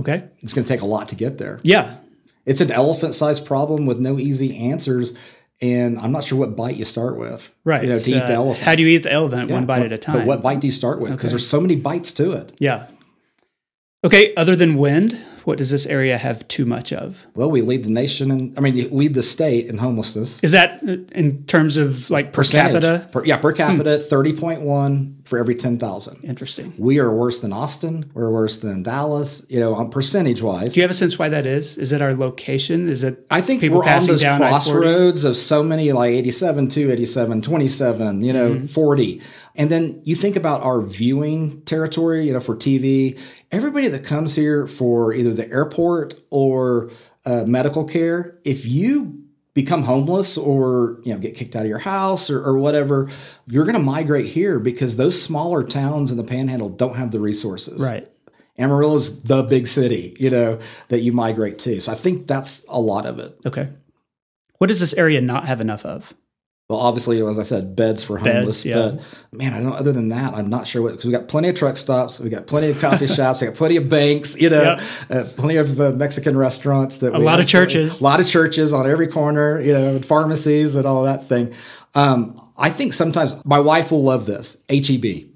Speaker 1: Okay.
Speaker 2: It's going to take a lot to get there.
Speaker 1: Yeah.
Speaker 2: It's an elephant sized problem with no easy answers. and I'm not sure what bite you start with.
Speaker 1: Right.
Speaker 2: You know, to eat the
Speaker 1: Uh,
Speaker 2: elephant.
Speaker 1: How do you eat the elephant one bite at a time?
Speaker 2: But what bite do you start with? Because
Speaker 1: Okay.
Speaker 2: there's so many bites to it.
Speaker 1: Yeah. Okay. Other than wind, what does this area have too much of?
Speaker 2: Well, we lead the nation, and I mean, you lead the state in homelessness.
Speaker 1: Is that uh, in terms of like per
Speaker 2: Percentage.
Speaker 1: capita? Hmm.
Speaker 2: Per- yeah, per capita, thirty point one for every ten thousand.
Speaker 1: Interesting.
Speaker 2: We are worse than Austin. We're worse than Dallas. You know, on percentage wise.
Speaker 1: Do you have a sense why that is? Is it our location? Is it
Speaker 2: I think
Speaker 1: people
Speaker 2: we're on those
Speaker 1: down I-40?
Speaker 2: crossroads of so many like 87, 2, 87, 27, you know,
Speaker 1: Mm-hmm.
Speaker 2: 40. And then you think about our viewing territory, you know, for TV. Everybody that comes here for either the airport or uh, medical care, if you become homeless or you know get kicked out of your house or, or whatever, you're going to migrate here because those smaller towns in the Panhandle don't have the resources.
Speaker 1: Right.
Speaker 2: Amarillo's the big city, you know, that you migrate to. So I think that's a lot of it.
Speaker 1: Okay. What does this area not have enough of?
Speaker 2: Well, obviously, as I said, beds for
Speaker 1: Beds,
Speaker 2: homeless.
Speaker 1: yeah.
Speaker 2: But man, I don't. Other than that, I'm not sure what because we got plenty of truck stops, we got plenty of coffee shops, we got plenty of banks, you know,
Speaker 1: Yep.
Speaker 2: uh, plenty of uh, Mexican restaurants. That
Speaker 1: A lot of churches.
Speaker 2: a lot of churches on every corner, you know, and pharmacies and all that thing. Um, I think sometimes my wife will love this HEB.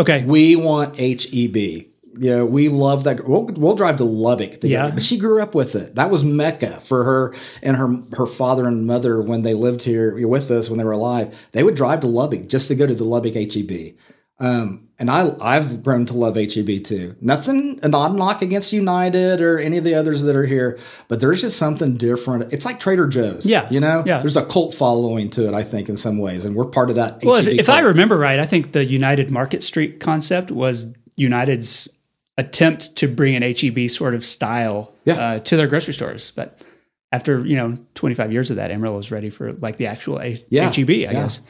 Speaker 1: Okay.
Speaker 2: We want HEB. Yeah, we love that. We'll, we'll drive to Lubbock together.
Speaker 1: Yeah.
Speaker 2: But she grew up with it. That was Mecca for her and her her father and mother when they lived here with us when they were alive. They would drive to Lubbock just to go to the Lubbock HEB. Um, and I I've grown to love HEB too. Nothing a non knock against United or any of the others that are here, but there's just something different. It's like Trader Joe's.
Speaker 1: Yeah,
Speaker 2: you know,
Speaker 1: yeah.
Speaker 2: There's a cult following to it, I think, in some ways, and we're part of that.
Speaker 1: Well, if,
Speaker 2: HEB
Speaker 1: if I remember right, I think the United Market Street concept was United's attempt to bring an HEB sort of style
Speaker 2: Yeah.
Speaker 1: uh, to their grocery stores. But after you know 25 years of that, Amarillo is ready for like the actual a-
Speaker 2: Yeah.
Speaker 1: HEB, I guess.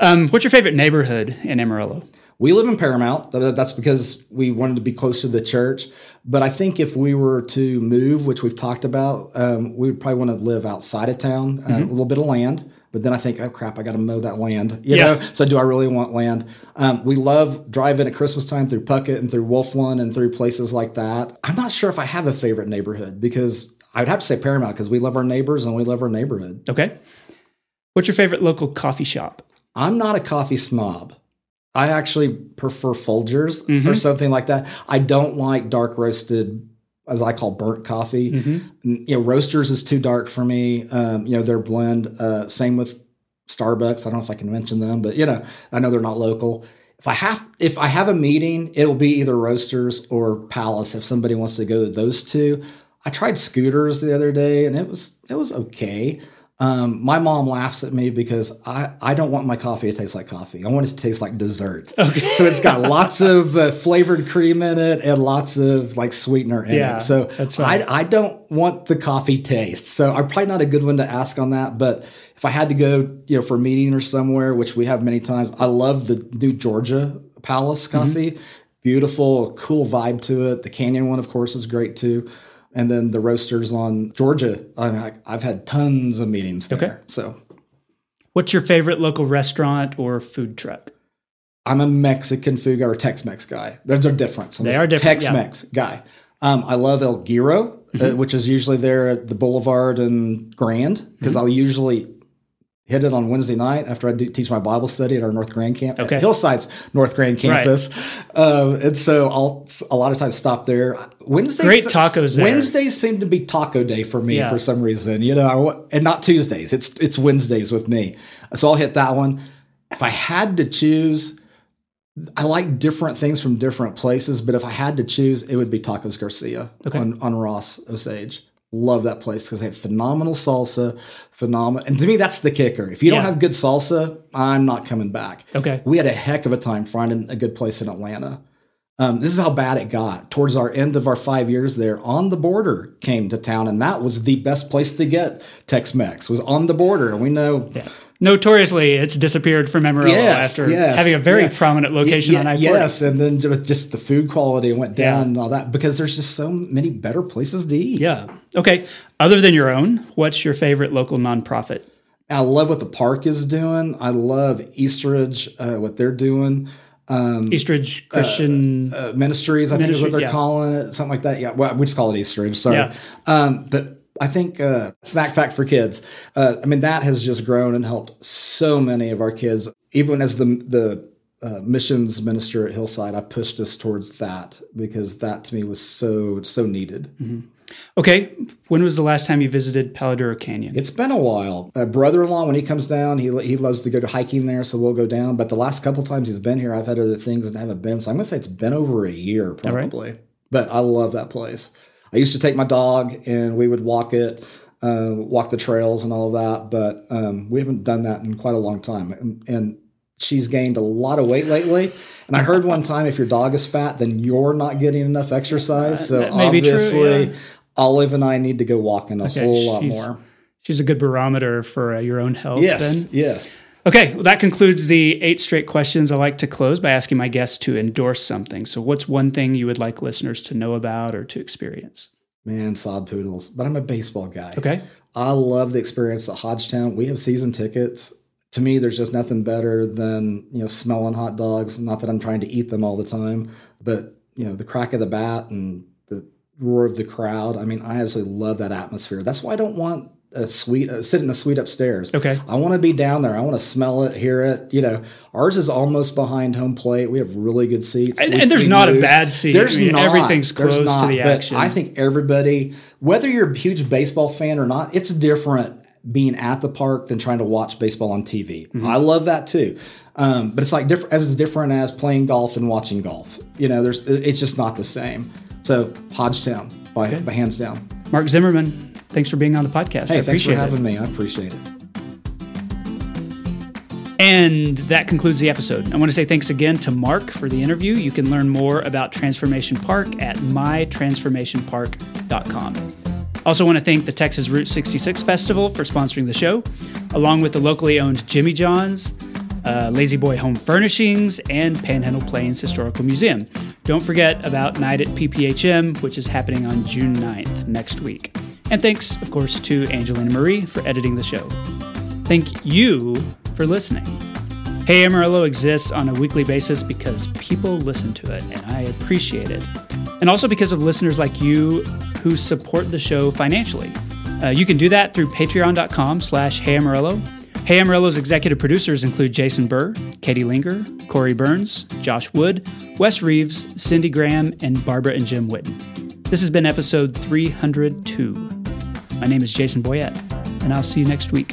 Speaker 1: Um, what's your favorite neighborhood in Amarillo?
Speaker 2: We live in Paramount. That's because we wanted to be close to the church. But I think if we were to move, which we've talked about, um, we would probably want to live outside of town, uh,
Speaker 1: Mm-hmm.
Speaker 2: a little bit of land. But then I think, oh crap, I got to mow that land. You
Speaker 1: Yeah.
Speaker 2: know, so do I really want land? Um, we love driving at Christmas time through Puckett and through Wolflin and through places like that. I'm not sure if I have a favorite neighborhood because I would have to say Paramount because we love our neighbors and we love our neighborhood.
Speaker 1: Okay. What's your favorite local coffee shop?
Speaker 2: I'm not a coffee snob. I actually prefer Folgers
Speaker 1: Mm-hmm.
Speaker 2: or something like that. I don't like dark roasted, as I call burnt coffee.
Speaker 1: Mm-hmm.
Speaker 2: You know, roasters is too dark for me. Um, you know, their blend. Uh, same with Starbucks. I don't know if I can mention them, but you know, I know they're not local. If I have if I have a meeting, it'll be either Roasters or Palace. If somebody wants to go to those two, I tried Scooters the other day, and it was it was okay. Um, my mom laughs at me because I, I don't want my coffee to taste like coffee. I want it to taste like dessert.
Speaker 1: Okay.
Speaker 2: So it's got lots of uh, flavored cream in it and lots of like sweetener in
Speaker 1: Yeah,
Speaker 2: it. So
Speaker 1: that's.
Speaker 2: I, I don't want the coffee taste. So I'm probably not a good one to ask on that. But if I had to go, you know, for a meeting or somewhere, which we have many times, I love the new Georgia Palace
Speaker 1: Mm-hmm.
Speaker 2: coffee. Beautiful, cool vibe to it. The Canyon one, of course, is great too. And then the roasters on Georgia. I mean, I, I've had tons of meetings there.
Speaker 1: Okay.
Speaker 2: So
Speaker 1: What's your favorite local restaurant or food truck?
Speaker 2: I'm a Mexican food guy or Tex-Mex guy. There's a different. So
Speaker 1: They are different.
Speaker 2: Tex-Mex guy. Um, I love El Giro,
Speaker 1: Mm-hmm.
Speaker 2: uh, which is usually there at the Boulevard and Grand, because
Speaker 1: Mm-hmm.
Speaker 2: I'll usually hit it on Wednesday night after I do teach my Bible study at our North Grand camp,
Speaker 1: Okay.
Speaker 2: Hillside's North Grand campus. Um, and so I'll a lot of times stop there. Wednesdays,
Speaker 1: Great tacos there.
Speaker 2: Wednesdays seem to be taco day for me
Speaker 1: Yeah.
Speaker 2: for some reason, you know, and not Tuesdays. It's it's Wednesdays with me. So I'll hit that one. If I had to choose, I like different things from different places, but if I had to choose, it would be Tacos Garcia
Speaker 1: Okay.
Speaker 2: on, on Ross Osage. Love that place because they have phenomenal salsa, phenomenal. And to me, that's the kicker. If you don't have good salsa, I'm not coming back.
Speaker 1: Okay.
Speaker 2: We had a heck of a time finding a good place in Atlanta. Um, this is how bad it got. Towards our end of our five years there, on the border came to town, and that was the best place to get Tex-Mex. Was on the border, and we know
Speaker 1: Yeah. Notoriously, it's disappeared from Amarillo
Speaker 2: Yes,
Speaker 1: after
Speaker 2: yes,
Speaker 1: having a very
Speaker 2: yeah.
Speaker 1: prominent location
Speaker 2: Ye-
Speaker 1: on I 40.
Speaker 2: Yes, and then just the food quality went down
Speaker 1: Yeah.
Speaker 2: and all that because there's just so many better places to eat.
Speaker 1: Yeah. Okay. Other than your own, what's your favorite local nonprofit?
Speaker 2: I love what the park is doing. I love Eastridge, uh, what they're doing. Um,
Speaker 1: Eastridge Christian.
Speaker 2: uh, ministries, I think is what they're
Speaker 1: yeah.
Speaker 2: calling it, something like that. Yeah, well, we just call it Eastridge. Sorry,
Speaker 1: Yeah.
Speaker 2: um, but I think uh, Snack Pack for Kids. Uh, I mean, that has just grown and helped so many of our kids. Even as the the uh, missions minister at Hillside, I pushed us towards that because that to me was so so needed.
Speaker 1: Mm-hmm. Okay, when was the last time you visited Palo Duro Canyon?
Speaker 2: It's been a while. A brother-in-law, when he comes down, he he loves to go to hiking there, so we'll go down. But the last couple times he's been here, I've had other things and haven't been. So I'm gonna say it's been over a year, probably. Right. But I love that place. I used to take my dog and we would walk it, uh, walk the trails and all of that. But um, we haven't done that in quite a long time. And, and she's gained a lot of weight lately. And I heard one time if your dog is fat, then you're not getting enough exercise. So obviously, true, yeah. Olive and I need to go walking a okay, whole lot more.
Speaker 1: She's a good barometer for uh, your own health.
Speaker 2: Yes.
Speaker 1: Then.
Speaker 2: Yes.
Speaker 1: Okay, well, that concludes the eight straight questions. I like to close by asking my guests to endorse something. So, what's one thing you would like listeners to know about or to experience?
Speaker 2: Man, sod poodles. But I'm a baseball guy.
Speaker 1: Okay.
Speaker 2: I love the experience at Hodgetown. We have season tickets. To me, there's just nothing better than you know smelling hot dogs. Not that I'm trying to eat them all the time, but you know the crack of the bat and the roar of the crowd. I mean, I absolutely love that atmosphere. That's why I don't want a suite, uh, sit in the suite upstairs.
Speaker 1: Okay.
Speaker 2: I want to be down there. I want to smell it, hear it. You know, ours is almost behind home plate. We have really good seats.
Speaker 1: And,
Speaker 2: we,
Speaker 1: and there's not a bad seat.
Speaker 2: There's I mean, not.
Speaker 1: Everything's close not, to the action.
Speaker 2: I think everybody, whether you're a huge baseball fan or not, it's different being at the park than trying to watch baseball on TV. Mm-hmm. I love that too. Um, but it's like different as different as playing golf and watching golf. You know, there's it's just not the same. So Hodgetown by, okay. by hands down.
Speaker 1: Mark Zimmerman, Thanks for being on the podcast.
Speaker 2: Hey,
Speaker 1: I
Speaker 2: thanks for having
Speaker 1: it.
Speaker 2: me. I appreciate it.
Speaker 1: And that concludes the episode. I want to say thanks again to Mark for the interview. You can learn more about Transformation Park at mytransformationpark.com. Also, want to thank the Texas Route 66 Festival for sponsoring the show, along with the locally owned Jimmy John's, uh, La-Z-Boy Home Furnishings, and Panhandle Plains Historical Museum. Don't forget about Night at PPHM, which is happening on June 9th, next week. And thanks, of course, to Angelina Marie for editing the show. Thank you for listening. Hey Amarillo exists on a weekly basis because people listen to it, and I appreciate it. And also because of listeners like you who support the show financially. Uh, you can do that through patreon.com slash Hey Amarillo. Hey Amarillo's executive producers include Jason Burr, Katie Linger, Corey Burns, Josh Wood, Wes Reeves, Cindy Graham, and Barbara and Jim Witten. This has been episode 302. My name is Jason Boyett, and I'll see you next week.